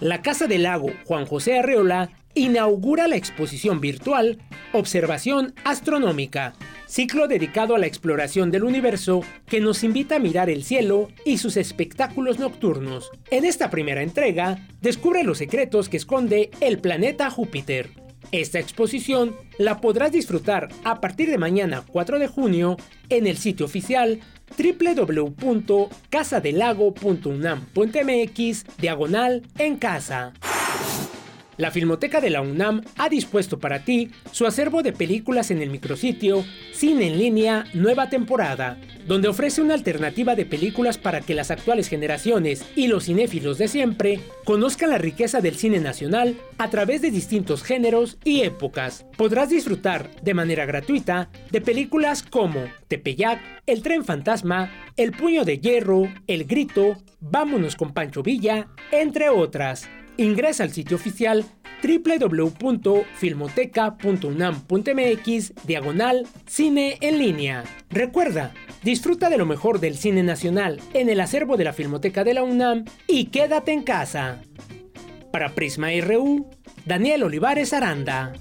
La Casa del Lago Juan José Arreola inaugura la exposición virtual Observación Astronómica, ciclo dedicado a la exploración del universo que nos invita a mirar el cielo y sus espectáculos nocturnos. En esta primera entrega, descubre los secretos que esconde el planeta Júpiter. Esta exposición la podrás disfrutar a partir de mañana 4 de junio en el sitio oficial www.casadelago.unam.mx diagonal en casa. La Filmoteca de la UNAM ha dispuesto para ti su acervo de películas en el micrositio Cine en línea Nueva temporada, donde ofrece una alternativa de películas para que las actuales generaciones y los cinéfilos de siempre conozcan la riqueza del cine nacional a través de distintos géneros y épocas. Podrás disfrutar de manera gratuita de películas como Tepeyac, El tren fantasma, El puño de hierro, El grito, Vámonos con Pancho Villa, entre otras. Ingresa al sitio oficial www.filmoteca.unam.mx diagonal cine en línea. Recuerda, disfruta de lo mejor del cine nacional en el acervo de la Filmoteca de la UNAM y quédate en casa. Para Prisma RU, Daniel Olivares Aranda.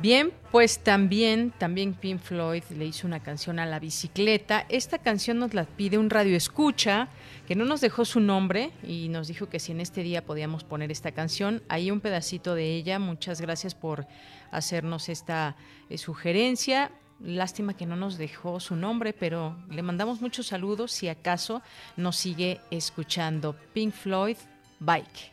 Bien, pues también, también Pink Floyd le hizo una canción a la bicicleta. Esta canción nos la pide un radio escucha que no nos dejó su nombre y nos dijo que si en este día podíamos poner esta canción. Ahí un pedacito de ella. Muchas gracias por hacernos esta eh, sugerencia. Lástima que no nos dejó su nombre, pero le mandamos muchos saludos si acaso nos sigue escuchando. Pink Floyd, Bike.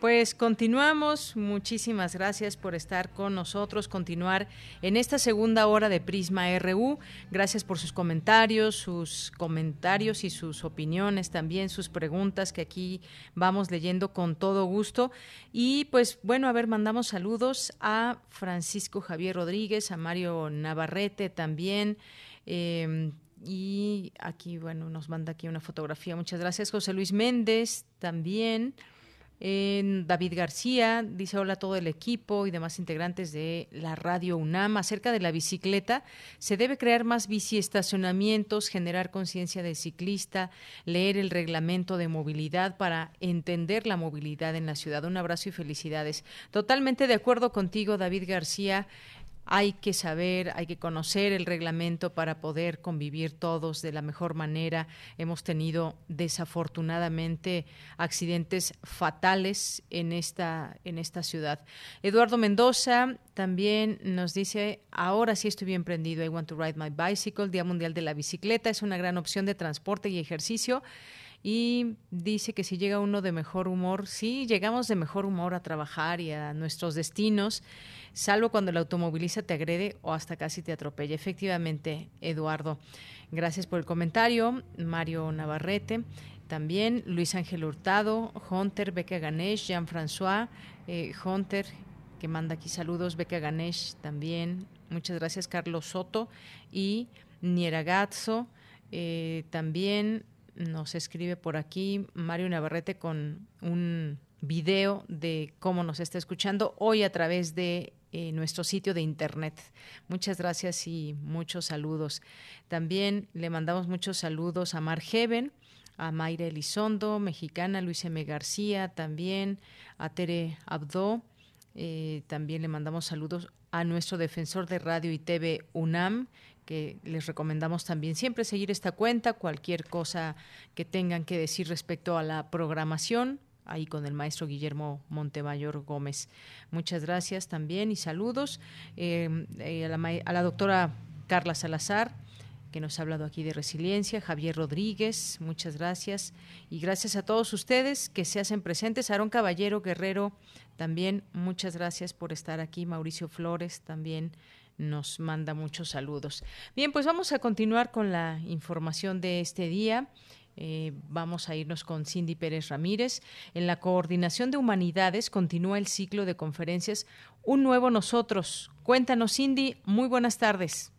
pues continuamos. Muchísimas gracias por estar con nosotros, continuar en esta segunda hora de Prisma RU. Gracias por sus comentarios, sus comentarios y sus opiniones, también sus preguntas que aquí vamos leyendo con todo gusto. Y pues bueno, a ver, mandamos saludos a Francisco Javier Rodríguez, a Mario Navarrete también. Em, y aquí, bueno, nos manda aquí una fotografía. Muchas gracias. José Luis Méndez también. En David García dice hola a todo el equipo y demás integrantes de la radio UNAM. Acerca de la bicicleta, se debe crear más biciestacionamientos, generar conciencia del ciclista, leer el reglamento de movilidad para entender la movilidad en la ciudad. Un abrazo y felicidades. Totalmente de acuerdo contigo, David García hay que saber, hay que conocer el reglamento para poder convivir todos de la mejor manera. Hemos tenido desafortunadamente accidentes fatales en esta en esta ciudad. Eduardo Mendoza también nos dice, ahora sí estoy bien prendido, I want to ride my bicycle, Día Mundial de la Bicicleta, es una gran opción de transporte y ejercicio y dice que si llega uno de mejor humor, sí, llegamos de mejor humor a trabajar y a nuestros destinos, salvo cuando el automovilista te agrede o hasta casi te atropella. Efectivamente, Eduardo, gracias por el comentario. Mario Navarrete. También Luis Ángel Hurtado, Hunter, Beca Ganesh, Jean-François, eh, Hunter, que manda aquí saludos, Beca Ganesh también. Muchas gracias, Carlos Soto. Y Nieragazzo, eh, también nos escribe por aquí Mario Navarrete con un video de cómo nos está escuchando hoy a través de eh, nuestro sitio de internet. Muchas gracias y muchos saludos. También le mandamos muchos saludos a Mar Heaven, a Mayra Elizondo, mexicana, Luis M. García, también a Tere Abdo. Eh, también le mandamos saludos a nuestro defensor de radio y TV UNAM, que les recomendamos también siempre seguir esta cuenta, cualquier cosa que tengan que decir respecto a la programación, ahí con el maestro Guillermo Montemayor Gómez. Muchas gracias también y saludos eh, eh, a, la, a la doctora Carla Salazar que nos ha hablado aquí de resiliencia, Javier Rodríguez, muchas gracias. Y gracias a todos ustedes que se hacen presentes. Aarón Caballero Guerrero, también muchas gracias por estar aquí. Mauricio Flores, también nos manda muchos saludos. Bien, pues vamos a continuar con la información de este día. Eh, vamos a irnos con Cindy Pérez Ramírez. En la Coordinación de Humanidades continúa el ciclo de conferencias Un Nuevo Nosotros. Cuéntanos, Cindy. Muy buenas tardes.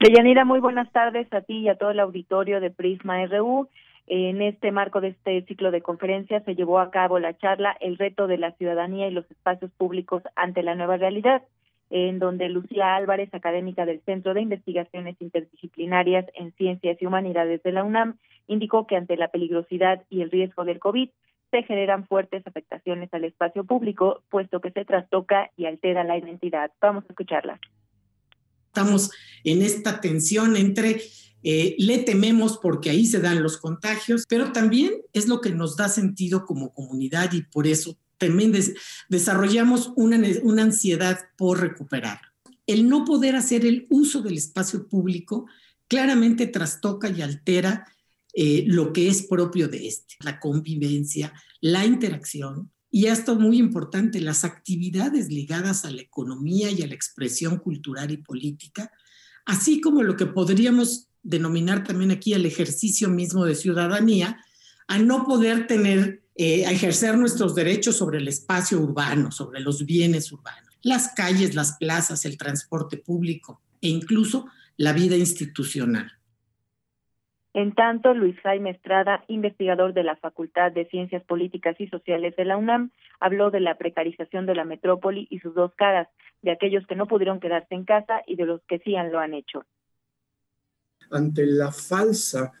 Deyanira, muy buenas tardes a ti y a todo el auditorio de Prisma RU. En este marco de este ciclo de conferencias se llevó a cabo la charla El reto de la ciudadanía y los espacios públicos ante la nueva realidad en donde Lucía Álvarez, académica del Centro de Investigaciones Interdisciplinarias en Ciencias y Humanidades de la UNAM, indicó que ante la peligrosidad y el riesgo del COVID se generan fuertes afectaciones al espacio público, puesto que se trastoca y altera la identidad. Vamos a escucharla. Estamos en esta tensión entre eh, le tememos porque ahí se dan los contagios, pero también es lo que nos da sentido como comunidad y por eso también desarrollamos una, una ansiedad por recuperar. El no poder hacer el uso del espacio público claramente trastoca y altera eh, lo que es propio de este, la convivencia, la interacción y esto muy importante, las actividades ligadas a la economía y a la expresión cultural y política, así como lo que podríamos denominar también aquí el ejercicio mismo de ciudadanía, a no poder tener eh, a ejercer nuestros derechos sobre el espacio urbano, sobre los bienes urbanos, las calles, las plazas, el transporte público e incluso la vida institucional. En tanto, Luis Jaime Estrada, investigador de la Facultad de Ciencias Políticas y Sociales de la UNAM, habló de la precarización de la metrópoli y sus dos caras, de aquellos que no pudieron quedarse en casa y de los que sí lo han hecho. Ante la falsa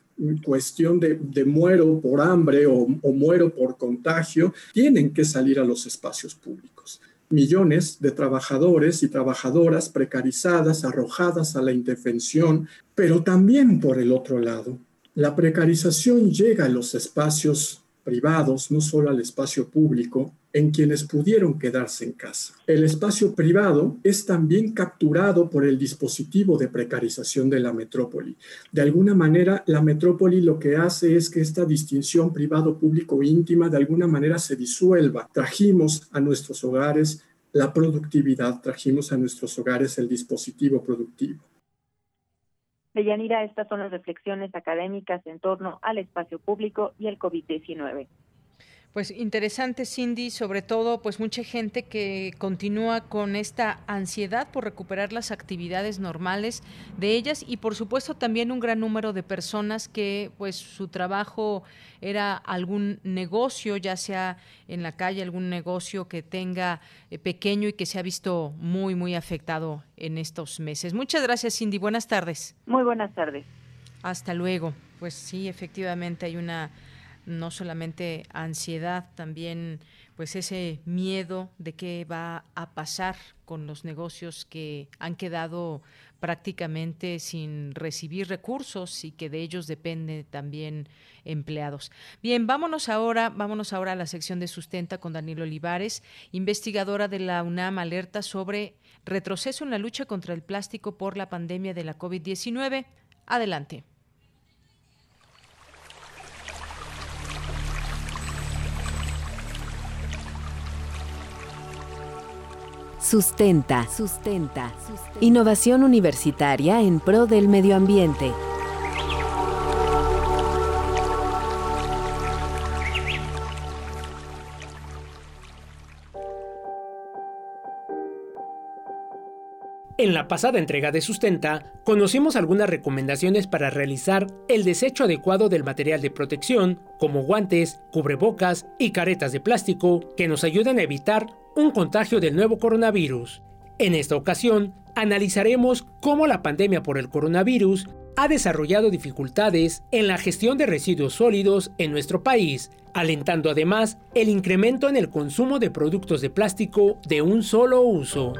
cuestión de, muero por hambre o, muero por contagio, tienen que salir a los espacios públicos. Millones de trabajadores y trabajadoras precarizadas, arrojadas a la indefensión, pero también por el otro lado, la precarización llega a los espacios privados, no solo al espacio público, en quienes pudieron quedarse en casa. El espacio privado es también capturado por el dispositivo de precarización de la metrópoli. De alguna manera, la metrópoli lo que hace es que esta distinción privado-público íntima de alguna manera se disuelva. Trajimos a nuestros hogares la productividad, trajimos a nuestros hogares el dispositivo productivo. Deyanira, estas son las reflexiones académicas en torno al espacio público y el COVID-19. Pues interesante, Cindy, sobre todo, pues mucha gente que continúa con esta ansiedad por recuperar las actividades normales de ellas y por supuesto también un gran número de personas que pues su trabajo era algún negocio, ya sea en la calle, algún negocio que tenga eh, pequeño y que se ha visto muy, muy afectado en estos meses. Muchas gracias, Cindy. Buenas tardes. Muy buenas tardes. Hasta luego. Pues sí, efectivamente hay una no solamente ansiedad, también pues ese miedo de qué va a pasar con los negocios que han quedado prácticamente sin recibir recursos y que de ellos dependen también empleados. Bien, vámonos ahora, vámonos ahora a la sección de sustenta con Daniel Olivares, investigadora de la UNAM alerta sobre retroceso en la lucha contra el plástico por la pandemia de la COVID-19. Adelante. Sustenta. Sustenta. Innovación universitaria en pro del medio ambiente. En la pasada entrega de Sustenta, conocimos algunas recomendaciones para realizar el desecho adecuado del material de protección, como guantes, cubrebocas y caretas de plástico, que nos ayudan a evitar un contagio del nuevo coronavirus. En esta ocasión, analizaremos cómo la pandemia por el coronavirus ha desarrollado dificultades en la gestión de residuos sólidos en nuestro país, alentando además el incremento en el consumo de productos de plástico de un solo uso.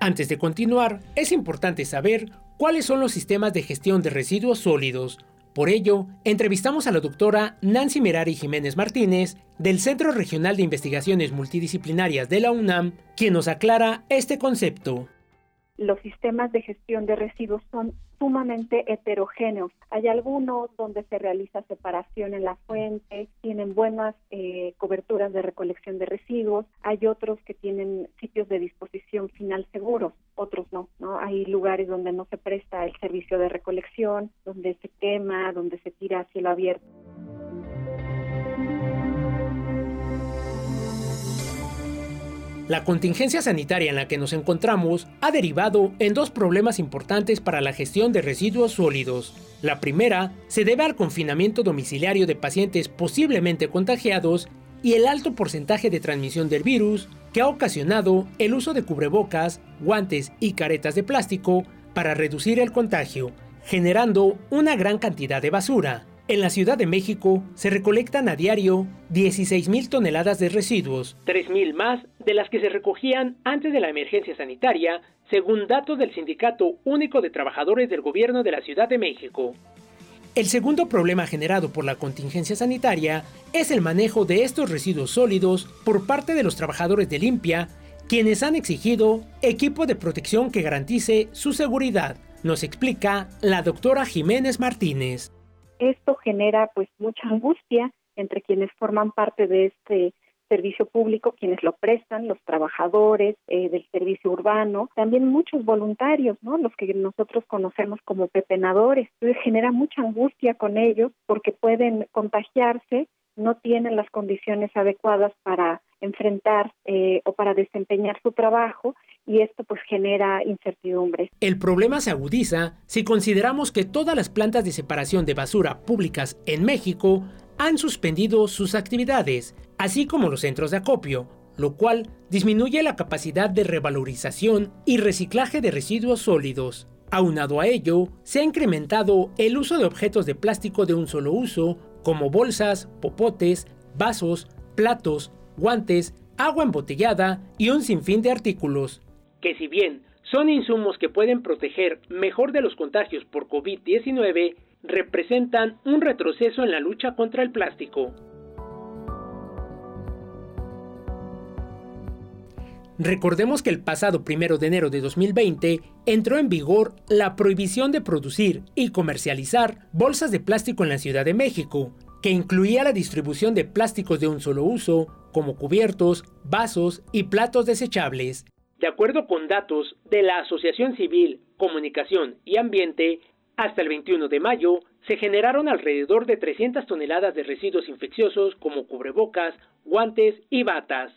Antes de continuar, es importante saber cuáles son los sistemas de gestión de residuos sólidos por ello, entrevistamos a la doctora Nancy Merari Jiménez Martínez del Centro Regional de Investigaciones Multidisciplinarias de la UNAM, quien nos aclara este concepto los sistemas de gestión de residuos son sumamente heterogéneos. Hay algunos donde se realiza separación en la fuente, tienen buenas eh, coberturas de recolección de residuos, hay otros que tienen sitios de disposición final seguros, otros no, ¿no? Hay lugares donde no se presta el servicio de recolección, donde se quema, donde se tira a cielo abierto. La contingencia sanitaria en la que nos encontramos ha derivado en dos problemas importantes para la gestión de residuos sólidos. La primera se debe al confinamiento domiciliario de pacientes posiblemente contagiados y el alto porcentaje de transmisión del virus que ha ocasionado el uso de cubrebocas, guantes y caretas de plástico para reducir el contagio, generando una gran cantidad de basura. En la Ciudad de México se recolectan a diario 16.000 toneladas de residuos, 3.000 más de las que se recogían antes de la emergencia sanitaria, según datos del Sindicato Único de Trabajadores del Gobierno de la Ciudad de México. El segundo problema generado por la contingencia sanitaria es el manejo de estos residuos sólidos por parte de los trabajadores de limpia, quienes han exigido equipo de protección que garantice su seguridad, nos explica la doctora Jiménez Martínez. Esto genera pues mucha angustia entre quienes forman parte de este servicio público, quienes lo prestan, los trabajadores eh, del servicio urbano, también muchos voluntarios, ¿no? Los que nosotros conocemos como pepenadores. Entonces genera mucha angustia con ellos porque pueden contagiarse, no tienen las condiciones adecuadas para enfrentar eh, o para desempeñar su trabajo y esto pues genera incertidumbre. El problema se agudiza si consideramos que todas las plantas de separación de basura públicas en México han suspendido sus actividades, así como los centros de acopio, lo cual disminuye la capacidad de revalorización y reciclaje de residuos sólidos. Aunado a ello, se ha incrementado el uso de objetos de plástico de un solo uso, como bolsas, popotes, vasos, platos, guantes, agua embotellada y un sinfín de artículos que si bien son insumos que pueden proteger mejor de los contagios por COVID-19, representan un retroceso en la lucha contra el plástico. Recordemos que el pasado 1 de enero de 2020 entró en vigor la prohibición de producir y comercializar bolsas de plástico en la Ciudad de México, que incluía la distribución de plásticos de un solo uso, como cubiertos, vasos y platos desechables. De acuerdo con datos de la Asociación Civil, Comunicación y Ambiente, hasta el 21 de mayo se generaron alrededor de 300 toneladas de residuos infecciosos como cubrebocas, guantes y batas.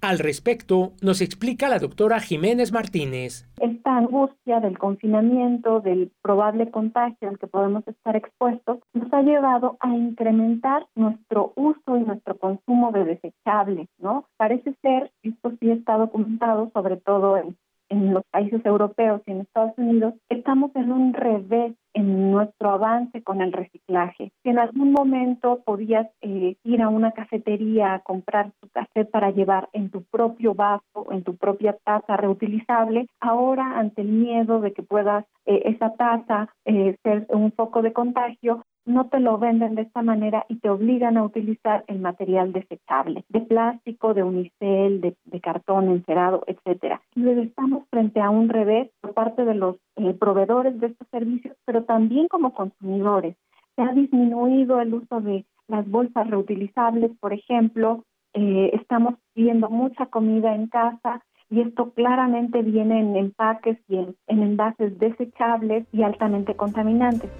Al respecto, nos explica la doctora Jiménez Martínez. Esta angustia del confinamiento, del probable contagio al que podemos estar expuestos, nos ha llevado a incrementar nuestro uso y nuestro consumo de desechables, ¿no? Parece ser, esto sí está documentado, sobre todo en en los países europeos y en Estados Unidos, estamos en un revés en nuestro avance con el reciclaje. Si en algún momento podías eh, ir a una cafetería a comprar tu café para llevar en tu propio vaso, en tu propia taza reutilizable, ahora ante el miedo de que puedas eh, esa taza eh, ser un foco de contagio, no te lo venden de esta manera y te obligan a utilizar el material desechable, de plástico, de unicel, de, cartón encerado, etcétera. Entonces estamos frente a un revés por parte de los eh, proveedores de estos servicios, pero también como consumidores. Se ha disminuido el uso de las bolsas reutilizables, por ejemplo, eh, estamos viendo mucha comida en casa y esto claramente viene en empaques y en envases desechables y altamente contaminantes.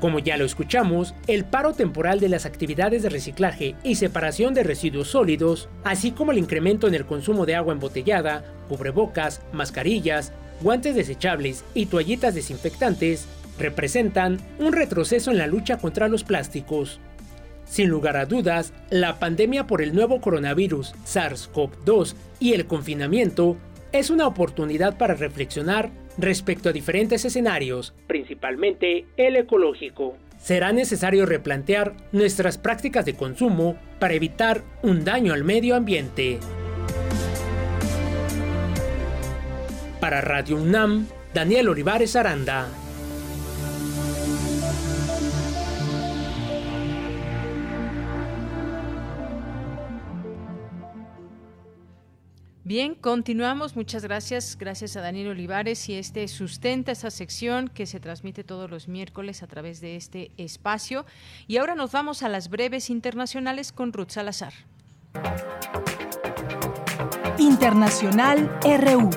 Como ya lo escuchamos, el paro temporal de las actividades de reciclaje y separación de residuos sólidos, así como el incremento en el consumo de agua embotellada, cubrebocas, mascarillas, guantes desechables y toallitas desinfectantes, representan un retroceso en la lucha contra los plásticos. Sin lugar a dudas, la pandemia por el nuevo coronavirus SARS-CoV-2 y el confinamiento es una oportunidad para reflexionar respecto a diferentes escenarios, principalmente el ecológico. Será necesario replantear nuestras prácticas de consumo para evitar un daño al medio ambiente. Para Radio UNAM, Daniel Olivares Aranda. Bien, continuamos. Muchas gracias. Gracias a Daniel Olivares y este sustenta esa sección que se transmite todos los miércoles a través de este espacio. Y ahora nos vamos a las breves internacionales con Ruth Salazar. Internacional RU.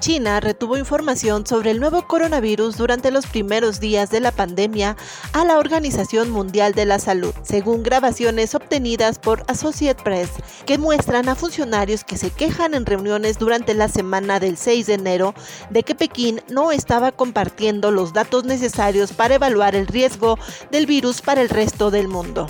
China retuvo información sobre el nuevo coronavirus durante los primeros días de la pandemia a la Organización Mundial de la Salud, según grabaciones obtenidas por Associate Press, que muestran a funcionarios que se quejan en reuniones durante la semana del 6 de enero de que Pekín no estaba compartiendo los datos necesarios para evaluar el riesgo del virus para el resto del mundo.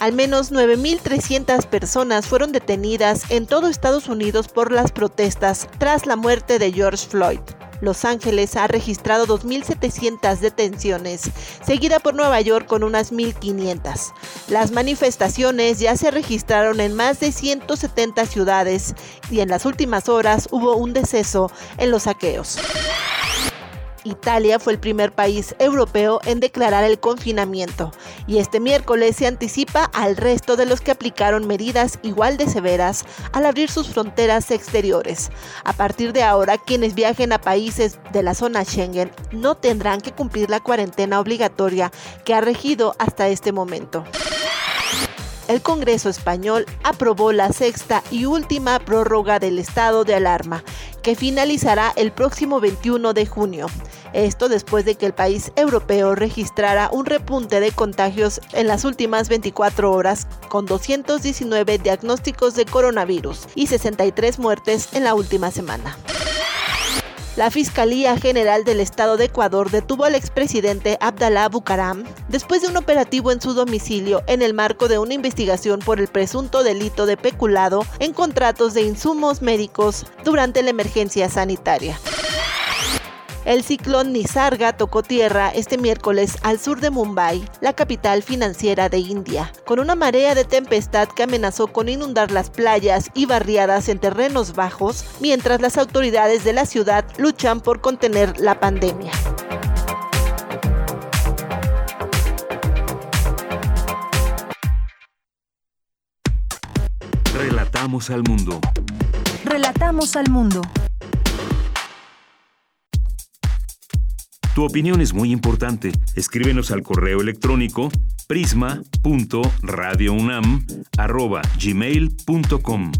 Al menos 9.300 personas fueron detenidas en todo Estados Unidos por las protestas tras la muerte de George Floyd. Los Ángeles ha registrado 2.700 detenciones, seguida por Nueva York con unas 1.500. Las manifestaciones ya se registraron en más de 170 ciudades y en las últimas horas hubo un deceso en los saqueos. Italia fue el primer país europeo en declarar el confinamiento y este miércoles se anticipa al resto de los que aplicaron medidas igual de severas al abrir sus fronteras exteriores. A partir de ahora, quienes viajen a países de la zona Schengen no tendrán que cumplir la cuarentena obligatoria que ha regido hasta este momento el Congreso español aprobó la sexta y última prórroga del estado de alarma, que finalizará el próximo 21 de junio. Esto después de que el país europeo registrara un repunte de contagios en las últimas 24 horas, con 219 diagnósticos de coronavirus y 63 muertes en la última semana. La Fiscalía General del Estado de Ecuador detuvo al expresidente Abdalá Bucaram después de un operativo en su domicilio en el marco de una investigación por el presunto delito de peculado en contratos de insumos médicos durante la emergencia sanitaria. El ciclón Nisarga tocó tierra este miércoles al sur de Mumbai, la capital financiera de India, con una marea de tempestad que amenazó con inundar las playas y barriadas en terrenos bajos, mientras las autoridades de la ciudad luchan por contener la pandemia. Relatamos al mundo. Relatamos al mundo. Tu opinión es muy importante. Escríbenos al correo electrónico prisma.radiounam@gmail.com.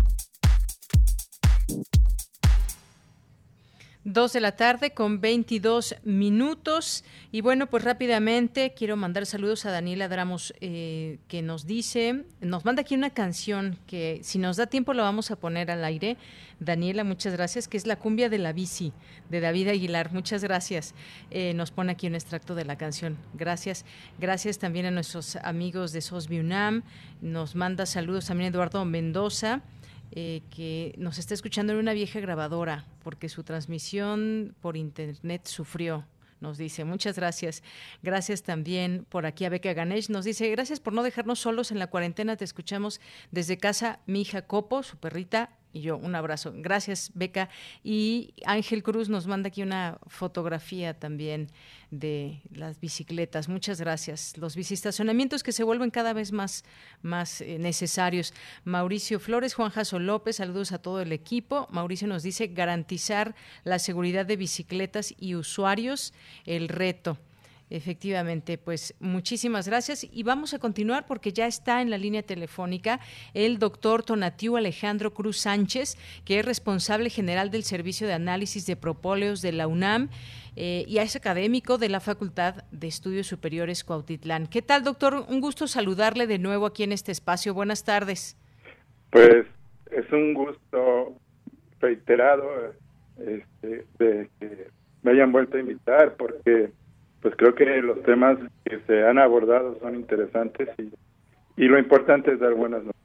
Dos de la tarde con 22 minutos. Y bueno, pues rápidamente quiero mandar saludos a Daniela Dramos, eh, que nos dice, nos manda aquí una canción que si nos da tiempo la vamos a poner al aire. Daniela, muchas gracias, que es La cumbia de la bici de David Aguilar. Muchas gracias. Eh, nos pone aquí un extracto de la canción. Gracias. Gracias también a nuestros amigos de Sosbi UNAM. Nos manda saludos también Eduardo Mendoza. Eh, que nos está escuchando en una vieja grabadora porque su transmisión por internet sufrió. Nos dice, muchas gracias. Gracias también por aquí a Beca Ganesh. Nos dice, gracias por no dejarnos solos en la cuarentena. Te escuchamos desde casa, mi hija Copo, su perrita, y yo un abrazo. Gracias, Beca. Y Ángel Cruz nos manda aquí una fotografía también de las bicicletas. Muchas gracias. Los bicistacionamientos que se vuelven cada vez más, más eh, necesarios. Mauricio Flores, Juan Jaso López, saludos a todo el equipo. Mauricio nos dice garantizar la seguridad de bicicletas y usuarios, el reto. Efectivamente, pues muchísimas gracias y vamos a continuar porque ya está en la línea telefónica el doctor Tonatiu Alejandro Cruz Sánchez, que es responsable general del Servicio de Análisis de Propóleos de la UNAM eh, y es académico de la Facultad de Estudios Superiores Cuautitlán. ¿Qué tal, doctor? Un gusto saludarle de nuevo aquí en este espacio. Buenas tardes. Pues es un gusto reiterado este, de que me hayan vuelto a invitar porque pues creo que los temas que se han abordado son interesantes y, y lo importante es dar buenas noticias.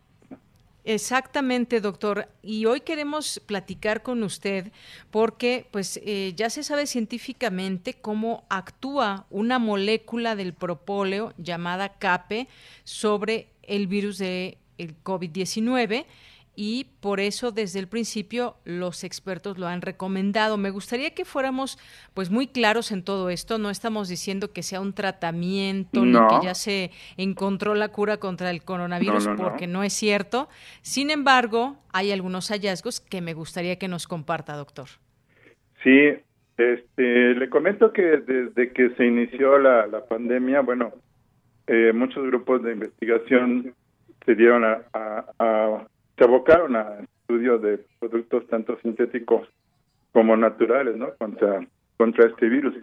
Exactamente, doctor. Y hoy queremos platicar con usted porque, pues, eh, ya se sabe científicamente cómo actúa una molécula del propóleo llamada CAPE sobre el virus de el COVID-19 y por eso desde el principio los expertos lo han recomendado. Me gustaría que fuéramos pues muy claros en todo esto, no estamos diciendo que sea un tratamiento ni que ya se encontró la cura contra el coronavirus porque no es cierto. Sin embargo, hay algunos hallazgos que me gustaría que nos comparta, doctor. Sí, este, le comento que desde que se inició la, pandemia, bueno, eh, muchos grupos de investigación se dieron a se abocaron a estudios de productos tanto sintéticos como naturales, ¿no? Contra, contra este virus.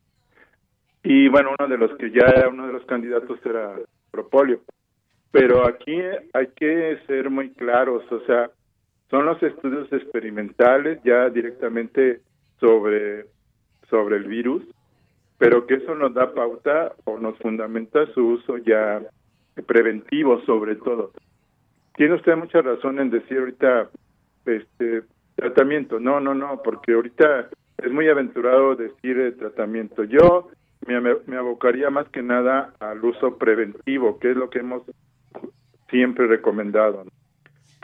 Y bueno, uno de los que ya era uno de los candidatos era Propolio. Pero aquí hay que ser muy claros, o sea, son los estudios experimentales ya directamente sobre, sobre el virus, pero que eso nos da pauta o nos fundamenta su uso ya preventivo sobre todo. Tiene usted mucha razón en decir ahorita este tratamiento. No, no, no, porque ahorita es muy aventurado decir el tratamiento. Yo me, me abocaría más que nada al uso preventivo, que es lo que hemos siempre recomendado.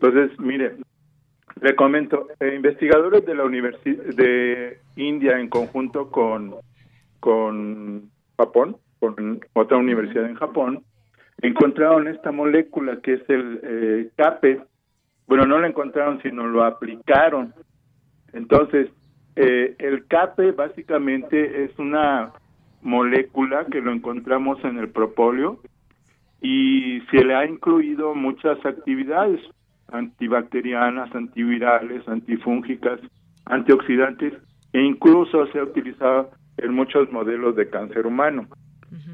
Entonces, mire, le comento, eh, investigadores de la Universidad de India en conjunto con, con Japón, con otra universidad en Japón, encontraron esta molécula que es el eh, CAPE. Bueno, no la encontraron, sino lo aplicaron. Entonces, eh, el CAPE básicamente es una molécula que lo encontramos en el propóleo y se le ha incluido muchas actividades antibacterianas, antivirales, antifúngicas, antioxidantes e incluso se ha utilizado en muchos modelos de cáncer humano.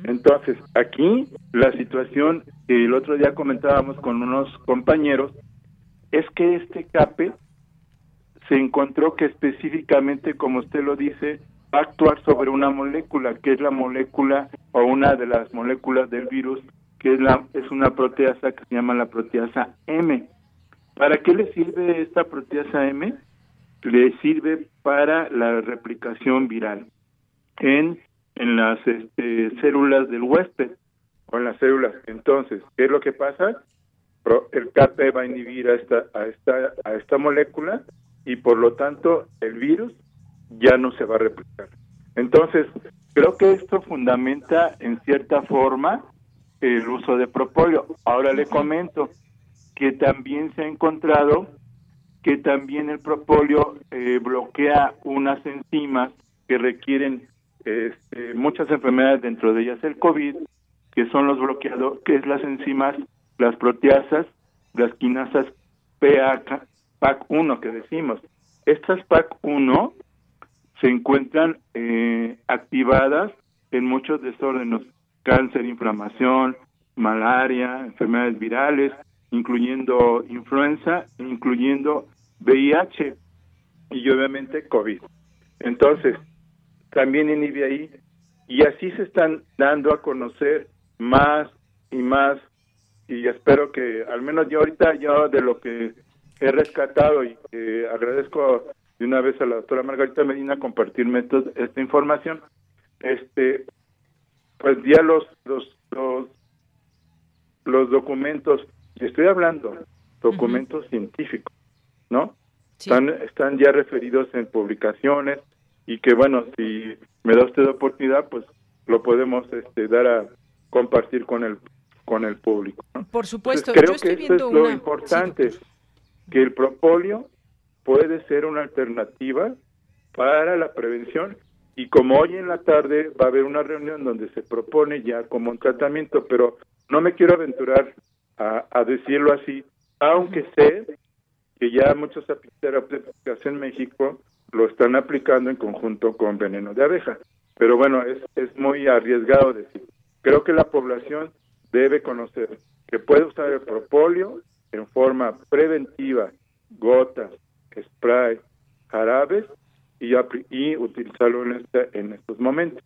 Entonces, aquí la situación que el otro día comentábamos con unos compañeros es que este CAPE se encontró que específicamente, como usted lo dice, va a actuar sobre una molécula, que es la molécula o una de las moléculas del virus, que es, la, es una proteasa que se llama la proteasa M. ¿Para qué le sirve esta proteasa M? Le sirve para la replicación viral en en las este, células del huésped o en las células. Entonces, ¿qué es lo que pasa? El CAP va a inhibir a esta, a esta, a esta molécula y por lo tanto el virus ya no se va a replicar. Entonces, creo que esto fundamenta en cierta forma el uso de propóleo. Ahora le comento que también se ha encontrado que también el propóleo eh, bloquea unas enzimas que requieren este, muchas enfermedades, dentro de ellas el COVID, que son los bloqueados, que es las enzimas, las proteasas, las quinasas PAC, PAC1 que decimos. Estas PAC1 se encuentran eh, activadas en muchos desórdenes, cáncer, inflamación, malaria, enfermedades virales, incluyendo influenza, incluyendo VIH y obviamente COVID. Entonces, también inhibe ahí y así se están dando a conocer más y más y espero que al menos yo ahorita yo de lo que he rescatado y que agradezco de una vez a la doctora Margarita Medina compartirme esta información este pues ya los los los, los documentos estoy hablando documentos científicos no están están ya referidos en publicaciones y que bueno si me da usted oportunidad pues lo podemos este dar a compartir con el con el público por supuesto creo que eso es lo importante que el propóleo puede ser una alternativa para la prevención y como hoy en la tarde va a haber una reunión donde se propone ya como un tratamiento, pero no me quiero aventurar a, decirlo así, aunque sé que ya muchos terapéuticas en México lo están aplicando en conjunto con veneno de abeja. Pero bueno, es, es muy arriesgado decir. Creo que la población debe conocer que puede usar el propóleo en forma preventiva, gotas, spray, jarabes y, y utilizarlo en, este, en estos momentos.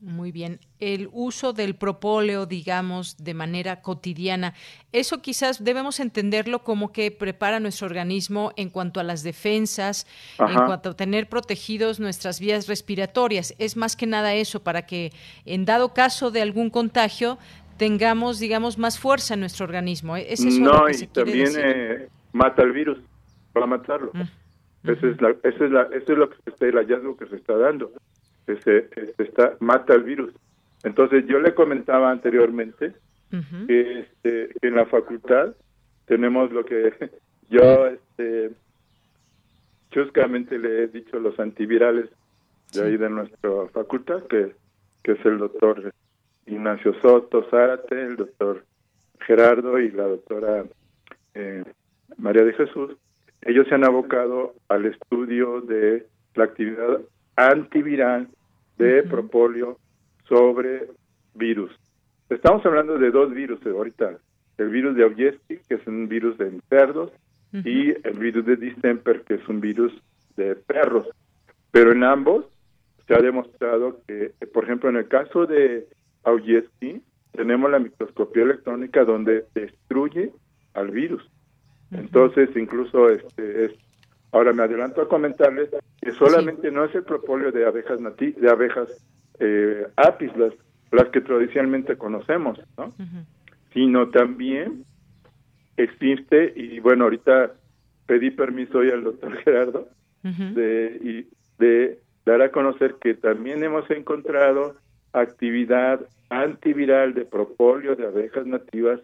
Muy bien. El uso del propóleo, digamos, de manera cotidiana, eso quizás debemos entenderlo como que prepara nuestro organismo en cuanto a las defensas, en cuanto a tener protegidos nuestras vías respiratorias. Es más que nada eso, para que en dado caso de algún contagio tengamos, digamos, más fuerza en nuestro organismo. ¿Es eso no, lo que y se también eh, mata el virus para matarlo. Ese es la, ese es la, eso es lo que el hallazgo que se está dando. Ese, se está mata el virus. Entonces yo le comentaba anteriormente que este, en la facultad tenemos lo que yo este chuscamente le he dicho los antivirales de ahí de nuestra facultad que, que es el doctor Ignacio Soto Zárate, el doctor Gerardo y la doctora eh, María de Jesús, ellos se han abocado al estudio de la actividad antiviral de propóleo sobre virus. Estamos hablando de dos virus ahorita, el virus de Augeski, que es un virus de cerdos, y el virus de distemper, que es un virus de perros. Pero en ambos se ha demostrado que, por ejemplo, en el caso de Augeski, tenemos la microscopía electrónica donde destruye al virus. Entonces, incluso este es ahora me adelanto a comentarles que solamente no es el propóleo de abejas nati de abejas eh, apis las, las que tradicionalmente conocemos, ¿no? Sino también existe y bueno, ahorita pedí permiso hoy al doctor Gerardo de y de dar a conocer que también hemos encontrado actividad antiviral de propóleo de abejas nativas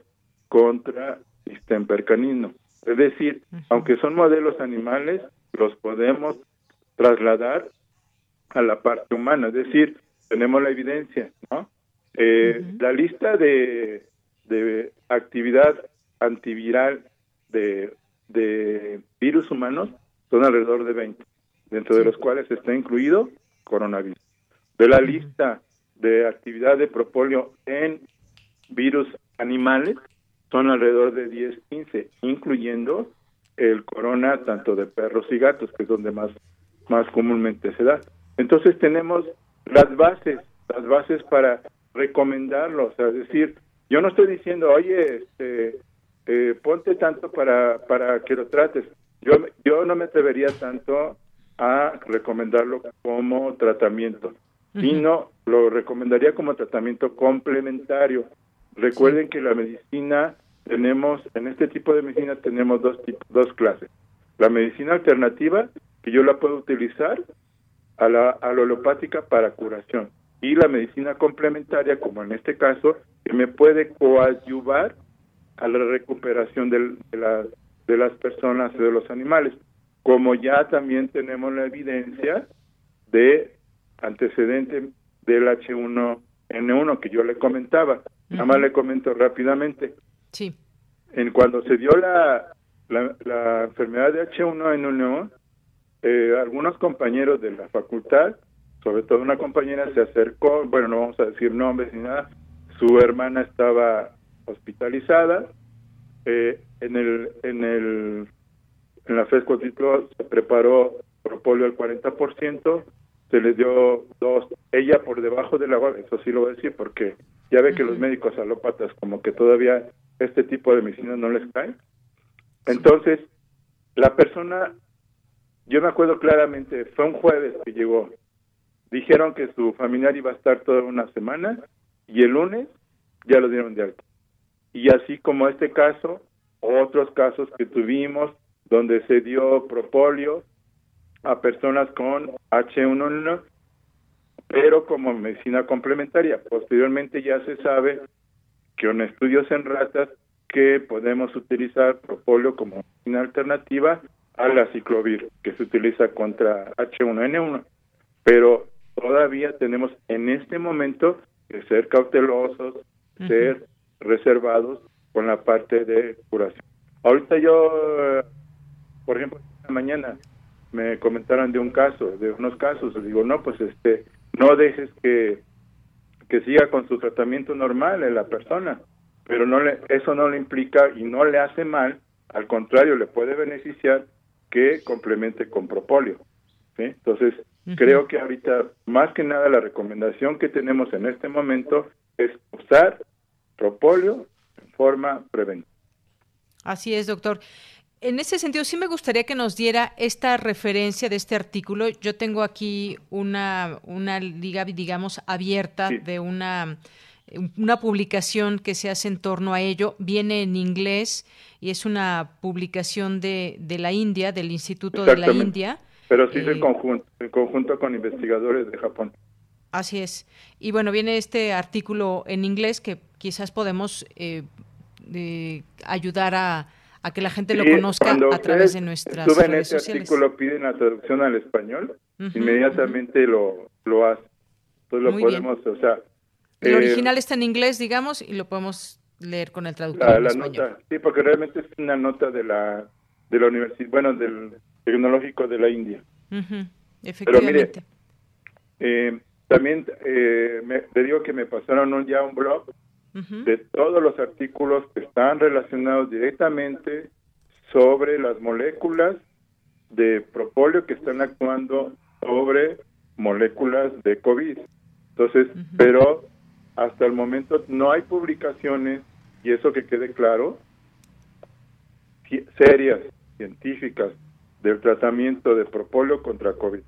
contra distemper canino. Es decir, aunque son modelos animales, los podemos trasladar a la parte humana, es decir, tenemos la evidencia, ¿no? Eh, La lista de, de actividad antiviral de, de virus humanos son alrededor de 20, dentro de los cuales está incluido coronavirus. De la lista de actividad de propóleo en virus animales, son alrededor de 10, 15, incluyendo el corona tanto de perros y gatos, que es donde más, más comúnmente se da. Entonces tenemos las bases, las bases para recomendarlo, o sea, es decir, yo no estoy diciendo, oye, este, eh, ponte tanto para, para que lo trates. Yo, yo no me atrevería tanto a recomendarlo como tratamiento, sino lo recomendaría como tratamiento complementario. Recuerden que la medicina tenemos, en este tipo de medicina tenemos dos, dos clases. La medicina alternativa, que yo la puedo utilizar a la, a la holopática para curación. Y la medicina complementaria, como en este caso, que me puede coadyuvar a la recuperación del, de, la, de las personas y de los animales. Como ya también tenemos la evidencia de antecedente del H1N1 que yo le comentaba. Nada más le comento rápidamente. Sí. En cuando se dio la, la, la enfermedad de H1N1, eh, algunos compañeros de la facultad, sobre todo una compañera se acercó, bueno, no vamos a decir nombres ni nada, su hermana estaba hospitalizada, eh, en el en el en la FESCO se preparó propóleo al 40%, se le dio dos, ella por debajo del agua, eso sí lo voy a decir porque ya ve que los médicos alópatas como que todavía este tipo de medicina no les cae. Entonces, la persona, yo me acuerdo claramente, fue un jueves que llegó, dijeron que su familiar iba a estar toda una semana y el lunes ya lo dieron de alta. Y así como este caso, otros casos que tuvimos donde se dio propóleo a personas con H1N1, pero como medicina complementaria. Posteriormente ya se sabe que en estudios en ratas que podemos utilizar propóleo como medicina alternativa a la ciclovir, que se utiliza contra H1N1. Pero todavía tenemos en este momento que ser cautelosos, ser reservados con la parte de curación. Ahorita yo, por ejemplo, esta mañana me comentaron de un caso, de unos casos, digo, no, pues este, no dejes que, que siga con su tratamiento normal en la persona, pero no le, eso no le implica y no le hace mal, al contrario, le puede beneficiar que complemente con propóleo. Entonces, creo que ahorita, más que nada, la recomendación que tenemos en este momento es usar propóleo en forma preventiva. Así es, doctor. En ese sentido, sí me gustaría que nos diera esta referencia de este artículo. Yo tengo aquí una, una liga, digamos, abierta de una, una publicación que se hace en torno a ello. Viene en inglés y es una publicación de, de la India, del Instituto de la India. Pero sí en, eh, conjunto, en conjunto con investigadores de Japón. Así es. Y bueno, viene este artículo en inglés que quizás podemos eh, ayudar a a que la gente lo conozca a través de nuestras redes en ese artículo piden la traducción al español, inmediatamente lo, lo hace. Entonces lo podemos, o sea... El eh, original está en inglés, digamos, y lo podemos leer con el traductor la, Nota, sí, porque realmente es una nota de la de la universidad, bueno, del tecnológico de la India. Efectivamente. eh, también eh, me, le digo que me pasaron un, ya un blog de todos los artículos que están relacionados directamente sobre las moléculas de propóleo que están actuando sobre moléculas de COVID. Entonces, pero hasta el momento no hay publicaciones, y eso que quede claro, serias, científicas, del tratamiento de propóleo contra COVID.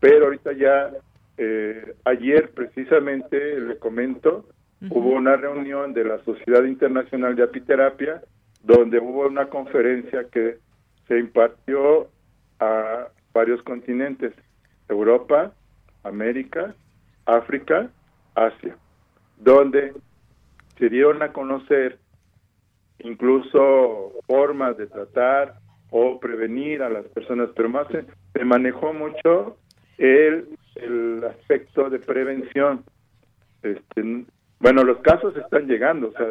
Pero ahorita ya, eh, ayer precisamente le comento, Hubo una reunión de la Sociedad Internacional de Apiterapia donde hubo una conferencia que se impartió a varios continentes, Europa, América, África, Asia, donde se dieron a conocer incluso formas de tratar o prevenir a las personas, pero más se, se manejó mucho el, el aspecto de prevención. Este, bueno, los casos están llegando, o sea,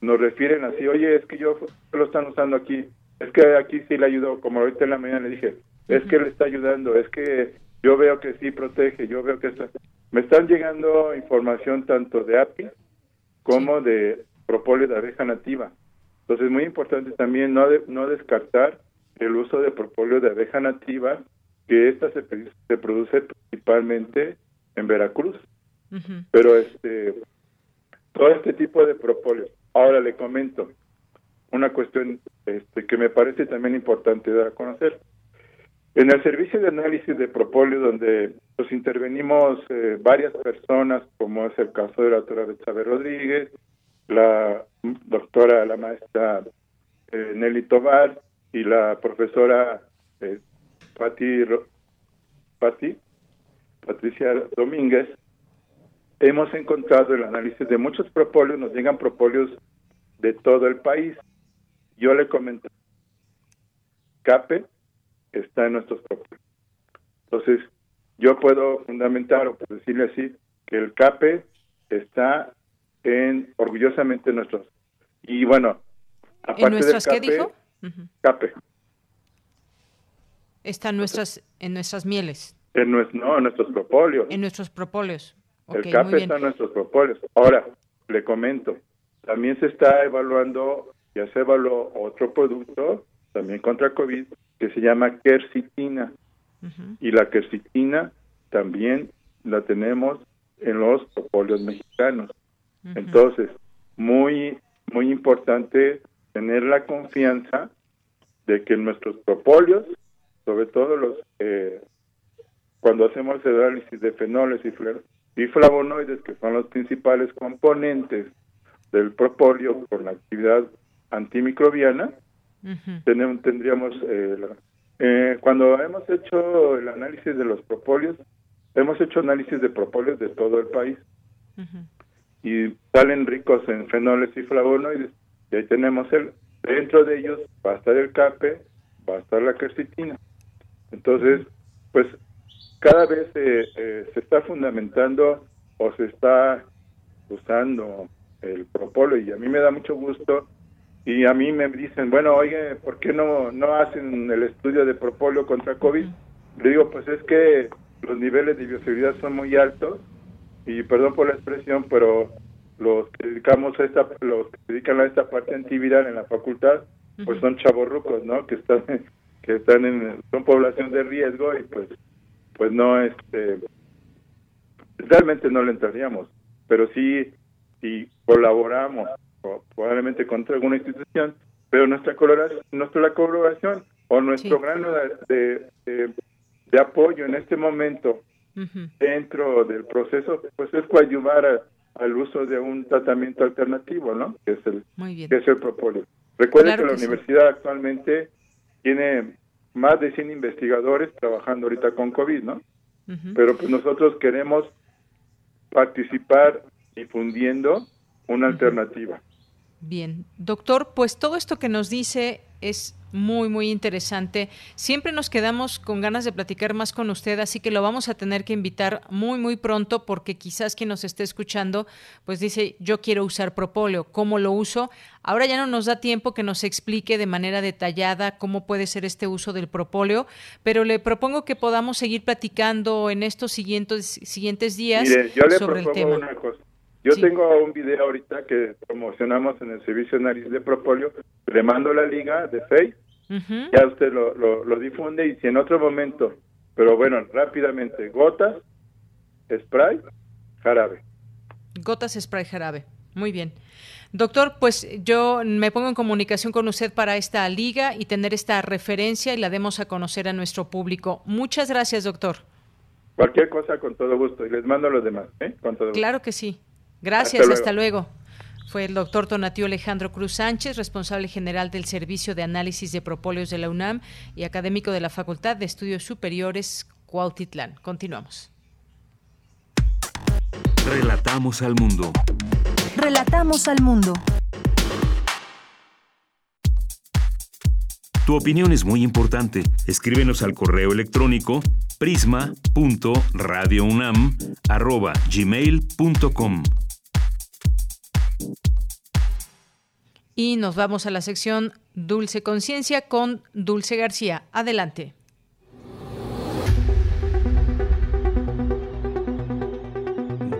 nos refieren así, oye, es que yo lo están usando aquí, es que aquí sí le ayudó, como ahorita en la mañana le dije, es que le está ayudando, es que yo veo que sí protege, yo veo que está... Me están llegando información tanto de API como de propóleo de abeja nativa. Entonces es muy importante también no, no descartar el uso de propóleo de abeja nativa, que esta se, se produce principalmente en Veracruz. Pero este todo este tipo de propóleo. Ahora le comento una cuestión este, que me parece también importante dar a conocer. En el servicio de análisis de propóleo, donde pues intervenimos eh, varias personas, como es el caso de la doctora Betsabe Rodríguez, la doctora, la maestra eh, Nelly Tobar y la profesora eh, Pati, Pati, Patricia Domínguez, hemos encontrado el análisis de muchos propóleos, nos llegan propóleos de todo el país. Yo le comento, CAPE está en nuestros propóleos. Entonces, yo puedo fundamentar o por decirle así que el CAPE está en orgullosamente nuestros y bueno aparte ¿En nuestras del qué CAPE, dijo? CAPE Están nuestras, en nuestras mieles, en no en nuestros propóleos en nuestros propóleos. El bien. está en nuestros propóleos ahora le comento también se está evaluando ya se evaluó otro producto también contra COVID que se llama quercitina y la quercitina también la tenemos en los propóleos mexicanos. Entonces, muy, muy importante tener la confianza de que nuestros propóleos, sobre todo los, eh, cuando hacemos el análisis de fenoles y, y flavonoides, que son los principales componentes del propóleo por la actividad antimicrobiana, tenemos, tendríamos eh, la- eh, cuando hemos hecho el análisis de los propóleos hemos hecho análisis de propóleos de todo el país. Y salen ricos en fenoles y flavonoides. Y ahí tenemos el dentro de ellos va a estar el cape va a estar la quercitina entonces pues cada vez eh, eh, se está fundamentando o se está usando el propóleo y a mí me da mucho gusto y a mí me dicen, bueno, oye, ¿por qué no, no hacen el estudio de propóleo contra COVID? Le digo, pues es que los niveles de bioseguridad son muy altos y perdón por la expresión, pero los que dedicamos a esta, los que dedican a esta parte antiviral en la facultad, pues son chavorrucos, ¿no? Que están, que están en, son población de riesgo y pues, pues no, este, realmente no le entraríamos, pero sí, sí colaboramos probablemente contra alguna institución, pero nuestra colaboración, nuestra colaboración o nuestro grano de, de, apoyo en este momento dentro del proceso, pues es coadyuvar a- al uso de un tratamiento alternativo, ¿no? Que es el, Muy bien. que es el propóleo. Recuerden Claro que la sí. universidad actualmente tiene más de 100 investigadores trabajando ahorita con COVID, ¿no? Ujú. Pero pues nosotros queremos participar difundiendo una alternativa. Bien, doctor, pues todo esto que nos dice es muy, muy interesante. Siempre nos quedamos con ganas de platicar más con usted, así que lo vamos a tener que invitar muy, muy pronto porque quizás quien nos esté escuchando, pues dice, yo quiero usar propóleo, ¿cómo lo uso? Ahora ya no nos da tiempo que nos explique de manera detallada cómo puede ser este uso del propóleo, pero le propongo que podamos seguir platicando en estos siguientes, siguientes días Mire, yo le sobre el tema. una cosa. Yo Sí. tengo un video ahorita que promocionamos en el servicio de nariz de propóleo. Le mando la liga de Face, Ujú. ya usted lo, lo, lo difunde y si en otro momento, pero bueno, rápidamente, gotas, spray, jarabe. Gotas spray jarabe. Muy bien. Doctor, pues yo me pongo en comunicación con usted para esta liga y tener esta referencia y la demos a conocer a nuestro público. Muchas gracias, doctor. Cualquier cosa con todo gusto y les mando los demás, ¿eh? Con todo gusto. Claro que sí. Gracias, Hasta hasta luego. Fue el doctor Tonatiu Alejandro Cruz Sánchez, responsable general del Servicio de Análisis de Propóleos de la UNAM y académico de la Facultad de Estudios Superiores Cuautitlán. Continuamos. Relatamos al mundo. Relatamos al mundo. Tu opinión es muy importante. Escríbenos al correo electrónico prisma.radiounam@gmail.com. Y nos vamos a la sección Dulce Conciencia con Dulce García. Adelante.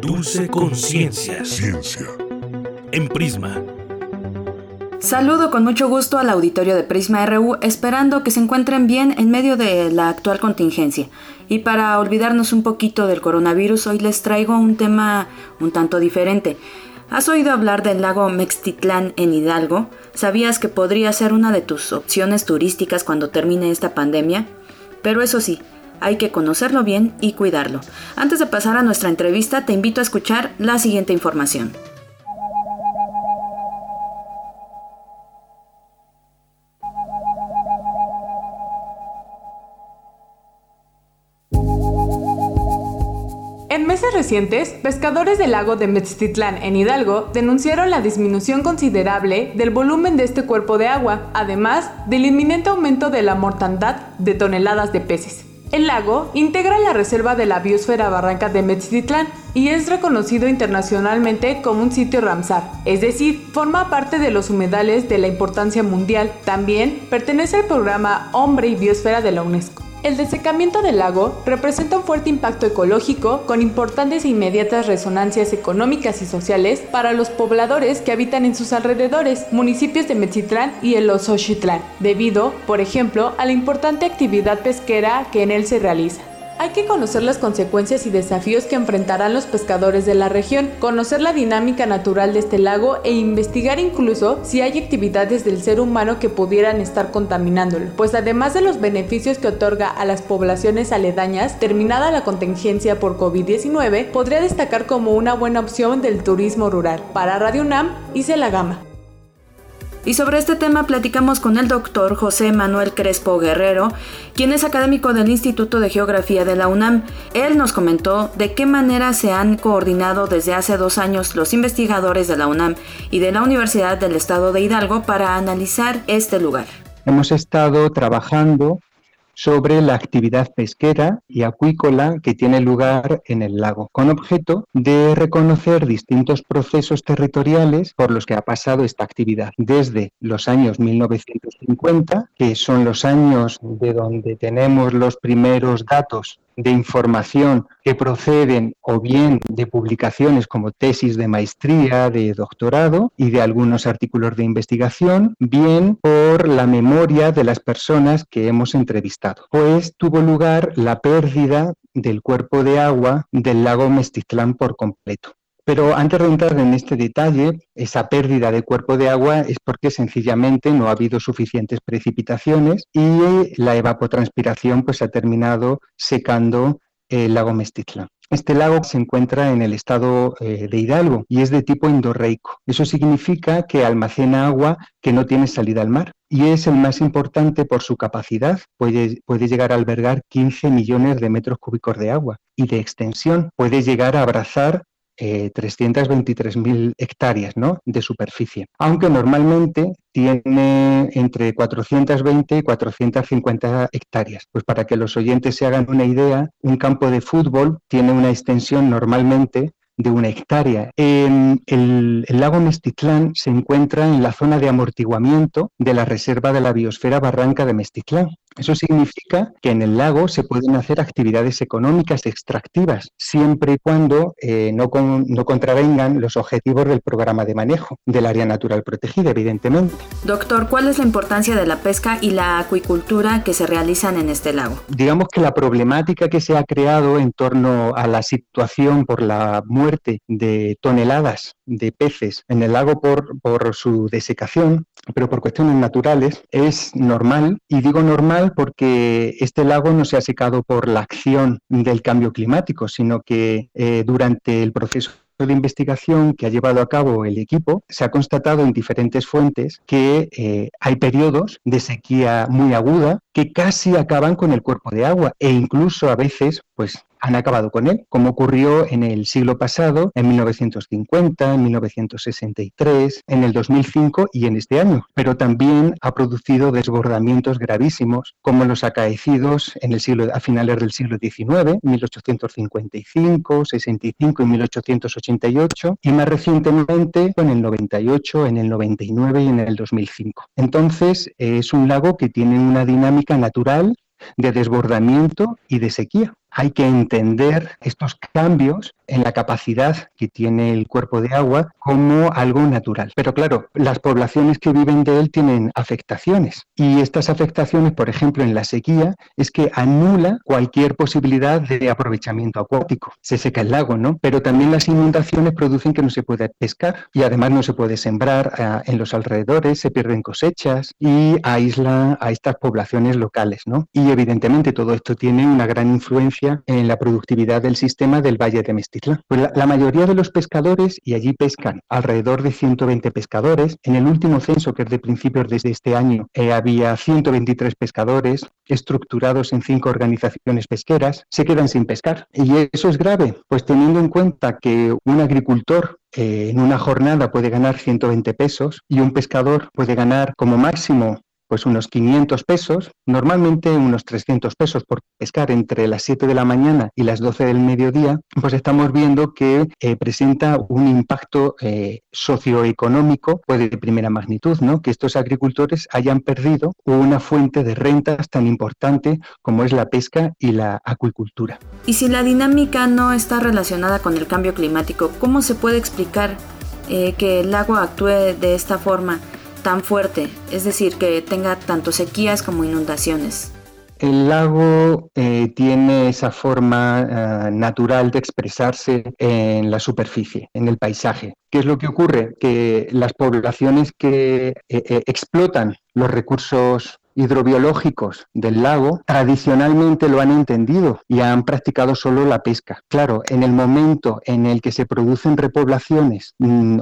Dulce Conciencia. Ciencia. En Prisma. Saludo con mucho gusto al auditorio de Prisma RU, esperando que se encuentren bien en medio de la actual contingencia. Y para olvidarnos un poquito del coronavirus, hoy les traigo un tema un tanto diferente. ¿Has oído hablar del lago Mextitlán en Hidalgo? ¿Sabías que podría ser una de tus opciones turísticas cuando termine esta pandemia? Pero eso sí, hay que conocerlo bien y cuidarlo. Antes de pasar a nuestra entrevista, te invito a escuchar la siguiente información. En meses recientes, pescadores del lago de Meztitlán en Hidalgo denunciaron la disminución considerable del volumen de este cuerpo de agua, además del inminente aumento de la mortandad de toneladas de peces. El lago integra la reserva de la biosfera Barranca de Metztitlán y es reconocido internacionalmente como un sitio Ramsar, es decir, forma parte de los humedales de la importancia mundial. También pertenece al programa Hombre y Biosfera de la UNESCO. El desecamiento del lago representa un fuerte impacto ecológico con importantes e inmediatas resonancias económicas y sociales para los pobladores que habitan en sus alrededores, municipios de Metzitlán y el Osochitlán, debido, por ejemplo, a la importante actividad pesquera que en él se realiza. Hay que conocer las consecuencias y desafíos que enfrentarán los pescadores de la región, conocer la dinámica natural de este lago e investigar incluso si hay actividades del ser humano que pudieran estar contaminándolo, pues además de los beneficios que otorga a las poblaciones aledañas, terminada la contingencia por COVID-19, podría destacar como una buena opción del turismo rural. Para Radio UNAM, hice la gama. Y sobre este tema platicamos con el doctor José Manuel Crespo Guerrero, quien es académico del Instituto de Geografía de la UNAM. Él nos comentó de qué manera se han coordinado desde hace dos años los investigadores de la UNAM y de la Universidad del Estado de Hidalgo para analizar este lugar. Hemos estado trabajando sobre la actividad pesquera y acuícola que tiene lugar en el lago, con objeto de reconocer distintos procesos territoriales por los que ha pasado esta actividad, desde los años 1950, que son los años de donde tenemos los primeros datos de información que proceden o bien de publicaciones como tesis de maestría, de doctorado y de algunos artículos de investigación, bien por la memoria de las personas que hemos entrevistado. Pues tuvo lugar la pérdida del cuerpo de agua del lago Mestitlán por completo. Pero antes de entrar en este detalle, esa pérdida de cuerpo de agua es porque sencillamente no ha habido suficientes precipitaciones y la evapotranspiración pues, ha terminado secando el lago Mestitlán. Este lago se encuentra en el estado eh, de Hidalgo y es de tipo endorreico. Eso significa que almacena agua que no tiene salida al mar y es el más importante por su capacidad. Puede, puede llegar a albergar 15 millones de metros cúbicos de agua y de extensión. Puede llegar a abrazar eh, 323.000 hectáreas ¿no? de superficie, aunque normalmente tiene entre 420 y 450 hectáreas. Pues para que los oyentes se hagan una idea, un campo de fútbol tiene una extensión normalmente de una hectárea. el, el, lago Mestitlán se encuentra en la zona de amortiguamiento de la Reserva de la Biosfera Barranca de Mestitlán. Eso significa que en el lago se pueden hacer actividades económicas extractivas, siempre y cuando eh, no, no contravengan los objetivos del programa de manejo del área natural protegida, evidentemente. Doctor, ¿cuál es la importancia de la pesca y la acuicultura que se realizan en este lago? Digamos que la problemática que se ha creado en torno a la situación por la muerte de toneladas de peces en el lago por, por su desecación, pero por cuestiones naturales, es normal, y digo normal porque este lago no se ha secado por la acción del cambio climático, sino que eh, durante el proceso de investigación que ha llevado a cabo el equipo, se ha constatado en diferentes fuentes que eh, hay periodos de sequía muy aguda que casi acaban con el cuerpo de agua e incluso a veces pues han acabado con él, como ocurrió en el siglo pasado, en 1950, en 1963, en el 2005 y en este año. Pero también ha producido desbordamientos gravísimos, como los acaecidos en el siglo, a finales del siglo XIX, 1855, 65 y 1888, y más recientemente en el 98, en el 99 y en el 2005. Entonces, es un lago que tiene una dinámica natural de desbordamiento y de sequía hay que entender estos cambios en la capacidad que tiene el cuerpo de agua como algo natural. Pero claro, las poblaciones que viven de él tienen afectaciones y estas afectaciones, por ejemplo, en la sequía, es que anula cualquier posibilidad de aprovechamiento acuático. Se seca el lago, ¿no? Pero también las inundaciones producen que no se pueda pescar y además no se puede sembrar eh, en los alrededores, se pierden cosechas y aísla a estas poblaciones locales, ¿no? Y evidentemente todo esto tiene una gran influencia en la productividad del sistema del Valle de Mestitlán. Pues la, mayoría de los pescadores, y allí pescan alrededor de 120 pescadores, en el último censo, que es de principios de este año, eh, había 123 pescadores estructurados en cinco organizaciones pesqueras, se quedan sin pescar. Y eso es grave, pues teniendo en cuenta que un agricultor eh, en una jornada puede ganar 120 pesos y un pescador puede ganar como máximo pues unos 500 pesos, normalmente unos 300 pesos por pescar entre las 7 de la mañana y las 12 del mediodía, pues estamos viendo que eh, presenta un impacto eh, socioeconómico pues de primera magnitud, ¿no? Que estos agricultores hayan perdido una fuente de rentas tan importante como es la pesca y la acuicultura. Y si la dinámica no está relacionada con el cambio climático, ¿cómo se puede explicar eh, que el lago actúe de esta forma? Tan fuerte, es decir, que tenga tanto sequías como inundaciones. El lago eh, tiene esa forma eh, natural de expresarse en la superficie, en el paisaje. ¿Qué es lo que ocurre? Que las poblaciones que eh, explotan los recursos hidrobiológicos del lago tradicionalmente lo han entendido y han practicado solo la pesca. Claro, en el momento en el que se producen repoblaciones mm,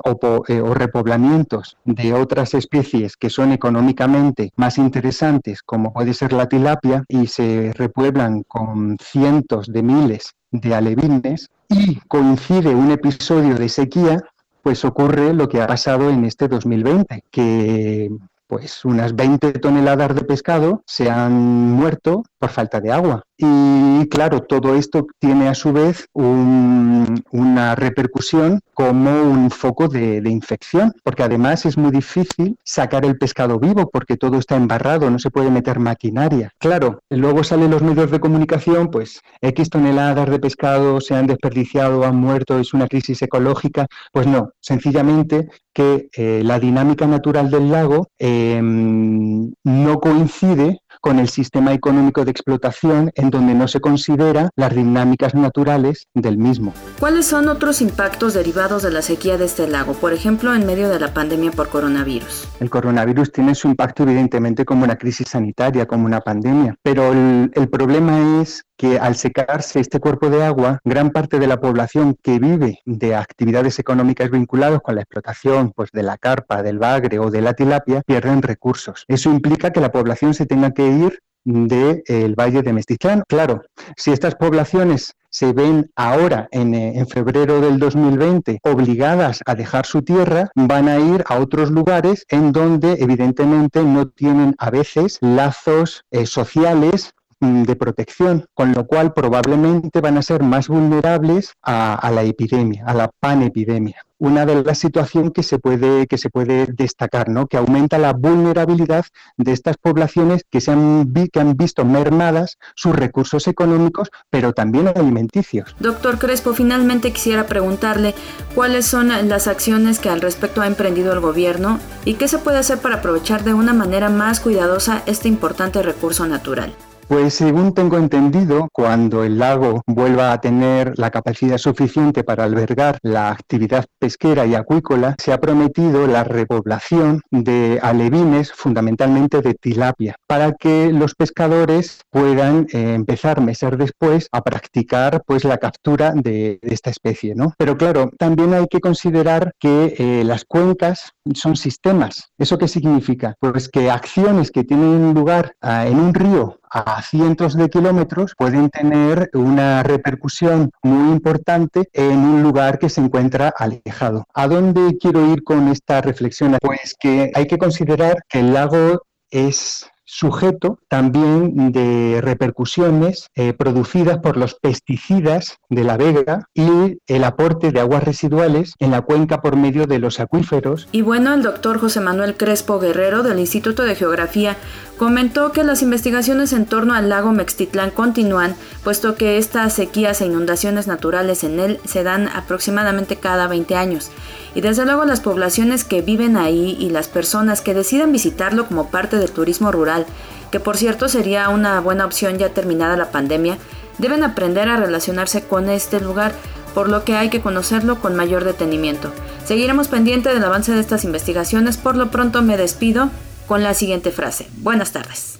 eh, o, repoblamientos de otras especies que son económicamente más interesantes, como puede ser la tilapia, y se repueblan con cientos de miles de alevines, y coincide un episodio de sequía, pues ocurre lo que ha pasado en este 2020, que pues unas 20 toneladas de pescado se han muerto por falta de agua. Y claro, todo esto tiene a su vez una repercusión como un foco de, infección, porque además es muy difícil sacar el pescado vivo porque todo está embarrado, no se puede meter maquinaria. Claro, luego salen los medios de comunicación, pues X toneladas de pescado se han desperdiciado, han muerto, es una crisis ecológica. Pues no, sencillamente que eh, la dinámica natural del lago em, no coincide con el sistema económico de explotación en donde no se considera las dinámicas naturales del mismo. ¿Cuáles son otros impactos derivados de la sequía de este lago, por ejemplo, en medio de la pandemia por coronavirus? El coronavirus tiene su impacto evidentemente como una crisis sanitaria, como una pandemia, pero el, el problema es que al secarse este cuerpo de agua, gran parte de la población que vive de actividades económicas vinculadas con la explotación pues, de la carpa, del bagre o de la tilapia, pierden recursos. Eso implica que la población se tenga que ir del Valle de Mestitlán. Claro, si estas poblaciones se ven ahora, en, eh, febrero del 2020, obligadas a dejar su tierra, van a ir a otros lugares en donde evidentemente no tienen a veces lazos eh, sociales de protección, con lo cual probablemente van a ser más vulnerables a, la epidemia, a la panepidemia. Una de las situaciones que se puede, que se puede destacar, ¿no? que aumenta la vulnerabilidad de estas poblaciones que, se han, que han visto mermadas sus recursos económicos, pero también alimenticios. Doctor Crespo, finalmente quisiera preguntarle cuáles son las acciones que al respecto ha emprendido el gobierno y qué se puede hacer para aprovechar de una manera más cuidadosa este importante recurso natural. Pues según tengo entendido, cuando el lago vuelva a tener la capacidad suficiente para albergar la actividad pesquera y acuícola, se ha prometido la repoblación de alevines, fundamentalmente de tilapia, para que los pescadores puedan eh, empezar meses después a practicar pues la captura de, esta especie, ¿no? Pero claro, también hay que considerar que eh, las cuencas son sistemas. ¿Eso qué significa? Pues que acciones que tienen lugar ah, en un río a cientos de kilómetros pueden tener una repercusión muy importante en un lugar que se encuentra alejado. ¿A dónde quiero ir con esta reflexión? Pues que hay que considerar que el lago es sujeto también de repercusiones eh, producidas por los pesticidas de la vega y el aporte de aguas residuales en la cuenca por medio de los acuíferos. Y bueno, el doctor José Manuel Crespo Guerrero del Instituto de Geografía comentó que las investigaciones en torno al lago Mextitlán continúan, puesto que estas sequías e inundaciones naturales en él se dan aproximadamente cada 20 años y desde luego las poblaciones que viven ahí y las personas que decidan visitarlo como parte del turismo rural, que por cierto sería una buena opción ya terminada la pandemia, deben aprender a relacionarse con este lugar, por lo que hay que conocerlo con mayor detenimiento. Seguiremos pendiente del avance de estas investigaciones, por lo pronto me despido con la siguiente frase. Buenas tardes.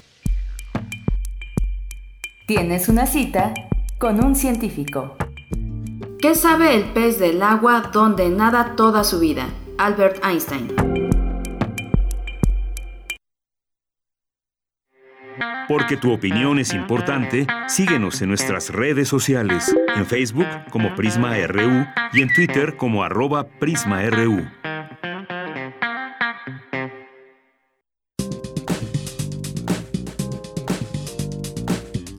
Tienes una cita con un científico. ¿Qué sabe el pez del agua donde nada toda su vida? Albert Einstein. Porque tu opinión es importante, síguenos en nuestras redes sociales, en Facebook como Prisma RU y en Twitter como arroba PrismaRU.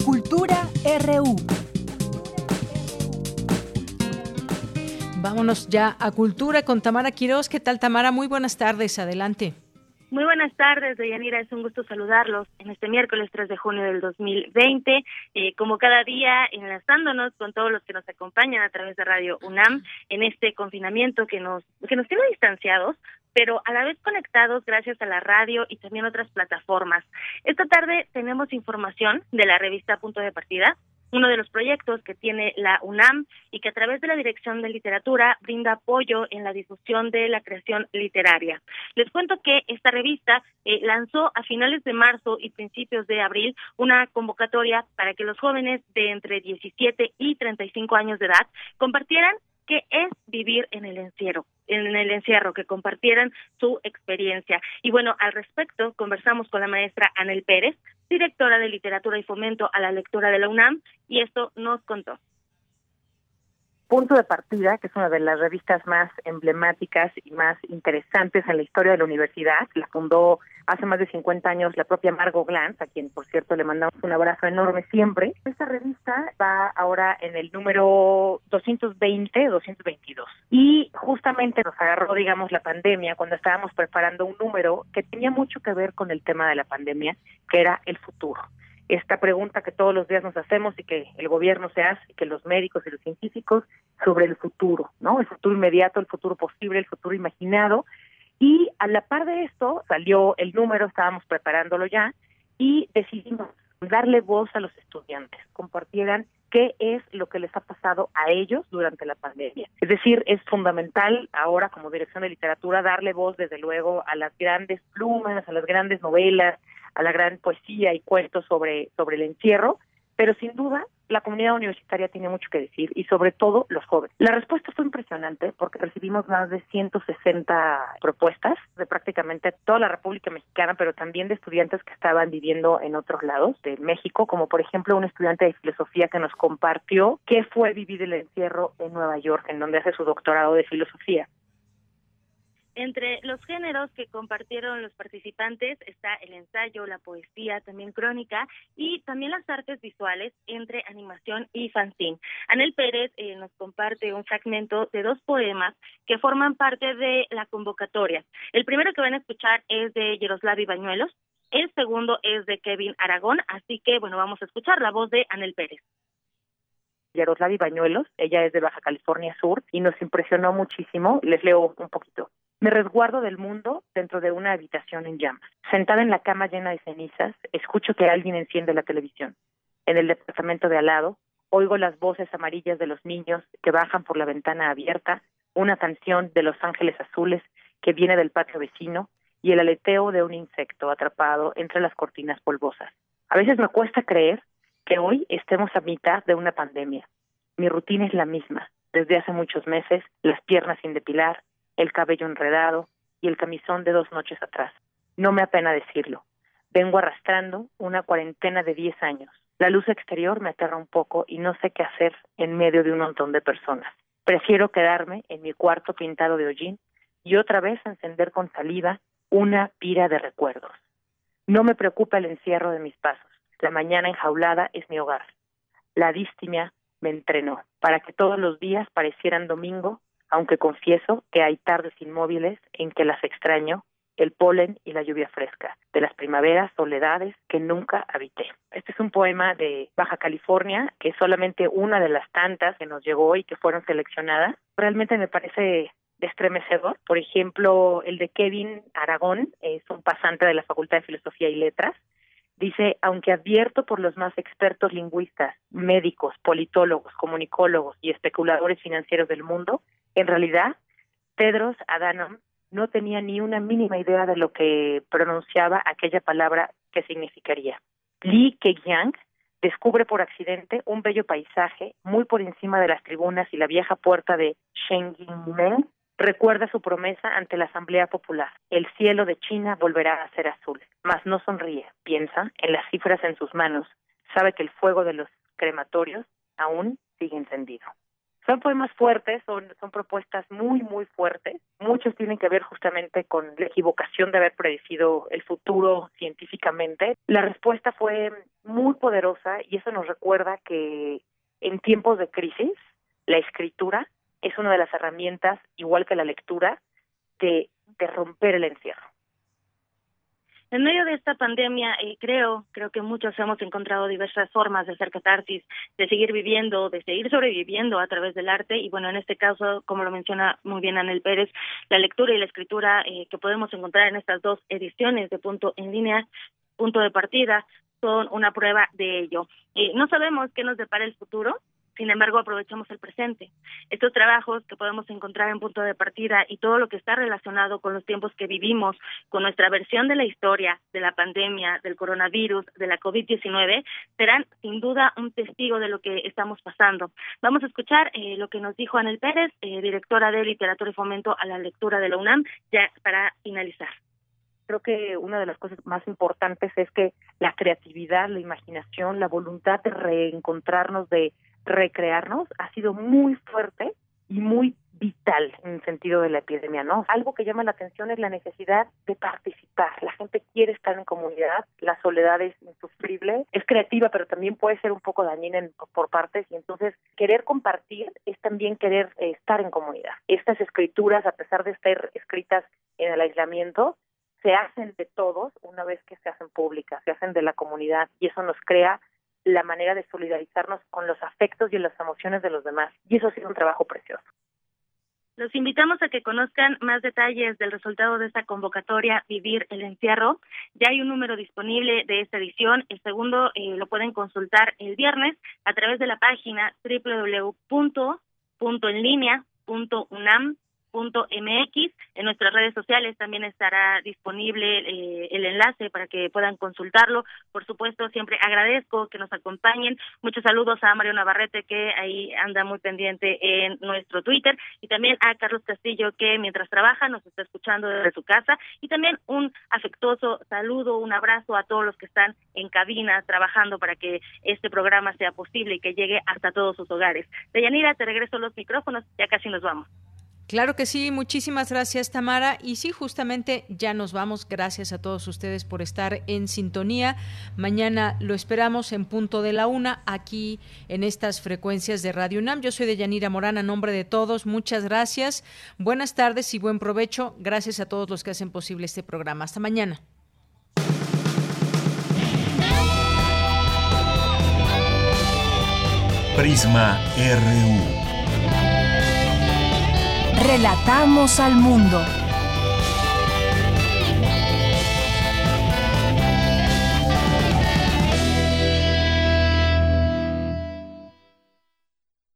Cultura RU. Vámonos ya a Cultura con Tamara Quiroz. ¿Qué tal, Tamara? Muy buenas tardes. Adelante. Muy buenas tardes, Deyanira. Es un gusto saludarlos en este miércoles 3 de junio del 2020. Eh, como cada día, enlazándonos con todos los que nos acompañan a través de Radio UNAM en este confinamiento que nos, que nos tiene distanciados, pero a la vez conectados gracias a la radio y también otras plataformas. Esta tarde tenemos información de la revista Punto de Partida, uno de los proyectos que tiene la UNAM y que a través de la Dirección de Literatura brinda apoyo en la difusión de la creación literaria. Les cuento que esta revista eh, lanzó a finales de marzo y principios de abril una convocatoria para que los jóvenes de entre 17 y 35 años de edad compartieran qué es vivir en el encierro, en el encierro, que compartieran su experiencia. Y bueno, al respecto, conversamos con la maestra Anel Pérez, directora de Literatura y Fomento a la Lectura de la UNAM, y esto nos contó. Punto de Partida, que es una de las revistas más emblemáticas y más interesantes en la historia de la universidad. La fundó hace más de 50 años la propia Margot Glantz, a quien, por cierto, le mandamos un abrazo enorme siempre. Esta revista va ahora en el número 220, 222. Y justamente nos agarró, digamos, la pandemia cuando estábamos preparando un número que tenía mucho que ver con el tema de la pandemia, que era el futuro esta pregunta que todos los días nos hacemos y que el gobierno se hace, y que los médicos y los científicos sobre el futuro, ¿no? El futuro inmediato, el futuro posible, el futuro imaginado. Y a la par de esto salió el número, estábamos preparándolo ya, y decidimos darle voz a los estudiantes, compartieran qué es lo que les ha pasado a ellos durante la pandemia. Es decir, es fundamental ahora como dirección de literatura darle voz desde luego a las grandes plumas, a las grandes novelas, a la gran poesía y cuentos sobre, sobre el encierro, pero sin duda la comunidad universitaria tiene mucho que decir y sobre todo los jóvenes. La respuesta fue impresionante porque recibimos más de 160 propuestas de prácticamente toda la República Mexicana, pero también de estudiantes que estaban viviendo en otros lados de México, como por ejemplo un estudiante de filosofía que nos compartió qué fue vivir el encierro en Nueva York, en donde hace su doctorado de filosofía. Entre los géneros que compartieron los participantes está el ensayo, la poesía, también crónica y también las artes visuales entre animación y fanzine. Anel Pérez eh, nos comparte un fragmento de dos poemas que forman parte de la convocatoria. El primero que van a escuchar es de Yaroslav Bañuelos, el segundo es de Kevin Aragón, así que bueno, vamos a escuchar la voz de Anel Pérez. Yaroslav Bañuelos, ella es de Baja California Sur y nos impresionó muchísimo. Les leo un poquito. Me resguardo del mundo dentro de una habitación en llamas. Sentada en la cama llena de cenizas, escucho que alguien enciende la televisión. En el departamento de al lado, oigo las voces amarillas de los niños que bajan por la ventana abierta, una canción de Los Ángeles Azules que viene del patio vecino y el aleteo de un insecto atrapado entre las cortinas polvosas. A veces me cuesta creer que hoy estemos a mitad de una pandemia. Mi rutina es la misma. Desde hace muchos meses, las piernas sin depilar, el cabello enredado y el camisón de dos noches atrás. No me apena decirlo. Vengo arrastrando una cuarentena de diez años. La luz exterior me aterra un poco y no sé qué hacer en medio de un montón de personas. Prefiero quedarme en mi cuarto pintado de hollín y otra vez encender con salida una pira de recuerdos. No me preocupa el encierro de mis pasos. La mañana enjaulada es mi hogar. La distimia me entrenó para que todos los días parecieran domingo aunque confieso que hay tardes inmóviles en que las extraño, el polen y la lluvia fresca, de las primaveras, soledades que nunca habité. Este es un poema de Baja California, que es solamente una de las tantas que nos llegó y que fueron seleccionadas. Realmente me parece estremecedor. Por ejemplo, el de Kevin Aragón, es un pasante de la Facultad de Filosofía y Letras, Dice, aunque advierto por los más expertos lingüistas, médicos, politólogos, comunicólogos y especuladores financieros del mundo, en realidad, Tedros Adhanom no tenía ni una mínima idea de lo que pronunciaba aquella palabra que significaría. Li Keqiang descubre por accidente un bello paisaje muy por encima de las tribunas y la vieja puerta de Shengingmen recuerda su promesa ante la Asamblea Popular. El cielo de China volverá a ser azul. Mas no sonríe, piensa en las cifras en sus manos, sabe que el fuego de los crematorios aún sigue encendido. Son poemas fuertes, son, son propuestas muy, muy fuertes. Muchos tienen que ver justamente con la equivocación de haber predecido el futuro científicamente. La respuesta fue muy poderosa y eso nos recuerda que en tiempos de crisis, la escritura es una de las herramientas, igual que la lectura, de, de romper el encierro. En medio de esta pandemia, eh, creo, creo que muchos hemos encontrado diversas formas de hacer catarsis, de seguir viviendo, de seguir sobreviviendo a través del arte. Y bueno, en este caso, como lo menciona muy bien Anel Pérez, la lectura y la escritura eh, que podemos encontrar en estas dos ediciones de Punto en Línea, Punto de Partida, son una prueba de ello. Eh, no sabemos qué nos depara el futuro, sin embargo, aprovechamos el presente. Estos trabajos que podemos encontrar en punto de partida y todo lo que está relacionado con los tiempos que vivimos, con nuestra versión de la historia, de la pandemia, del coronavirus, de la COVID-19, serán sin duda un testigo de lo que estamos pasando. Vamos a escuchar eh, lo que nos dijo Anel Pérez, eh, directora de Literatura y Fomento a la Lectura de la UNAM, ya para finalizar creo que una de las cosas más importantes es que la creatividad, la imaginación, la voluntad de reencontrarnos, de recrearnos ha sido muy fuerte y muy vital en el sentido de la epidemia, ¿no? Algo que llama la atención es la necesidad de participar. La gente quiere estar en comunidad, la soledad es insufrible, es creativa, pero también puede ser un poco dañina por partes y entonces querer compartir es también querer eh, estar en comunidad. Estas escrituras, a pesar de estar escritas en el aislamiento, se hacen de todos una vez que se hacen públicas, se hacen de la comunidad y eso nos crea la manera de solidarizarnos con los afectos y las emociones de los demás. Y eso ha sido un trabajo precioso. Los invitamos a que conozcan más detalles del resultado de esta convocatoria Vivir el Encierro. Ya hay un número disponible de esta edición. El segundo eh, lo pueden consultar el viernes a través de la página www.enlinea.unam punto mx en nuestras redes sociales también estará disponible eh, el enlace para que puedan consultarlo por supuesto siempre agradezco que nos acompañen muchos saludos a Mario Navarrete que ahí anda muy pendiente en nuestro Twitter y también a Carlos Castillo que mientras trabaja nos está escuchando desde su casa y también un afectuoso saludo un abrazo a todos los que están en cabina trabajando para que este programa sea posible y que llegue hasta todos sus hogares Deyanira te regreso los micrófonos ya casi nos vamos Claro que sí, muchísimas gracias Tamara. Y sí, justamente ya nos vamos. Gracias a todos ustedes por estar en sintonía. Mañana lo esperamos en punto de la una aquí en estas frecuencias de Radio UNAM. Yo soy de Yanira Morán, a nombre de todos. Muchas gracias. Buenas tardes y buen provecho. Gracias a todos los que hacen posible este programa. Hasta mañana. Prisma RU. Relatamos al mundo.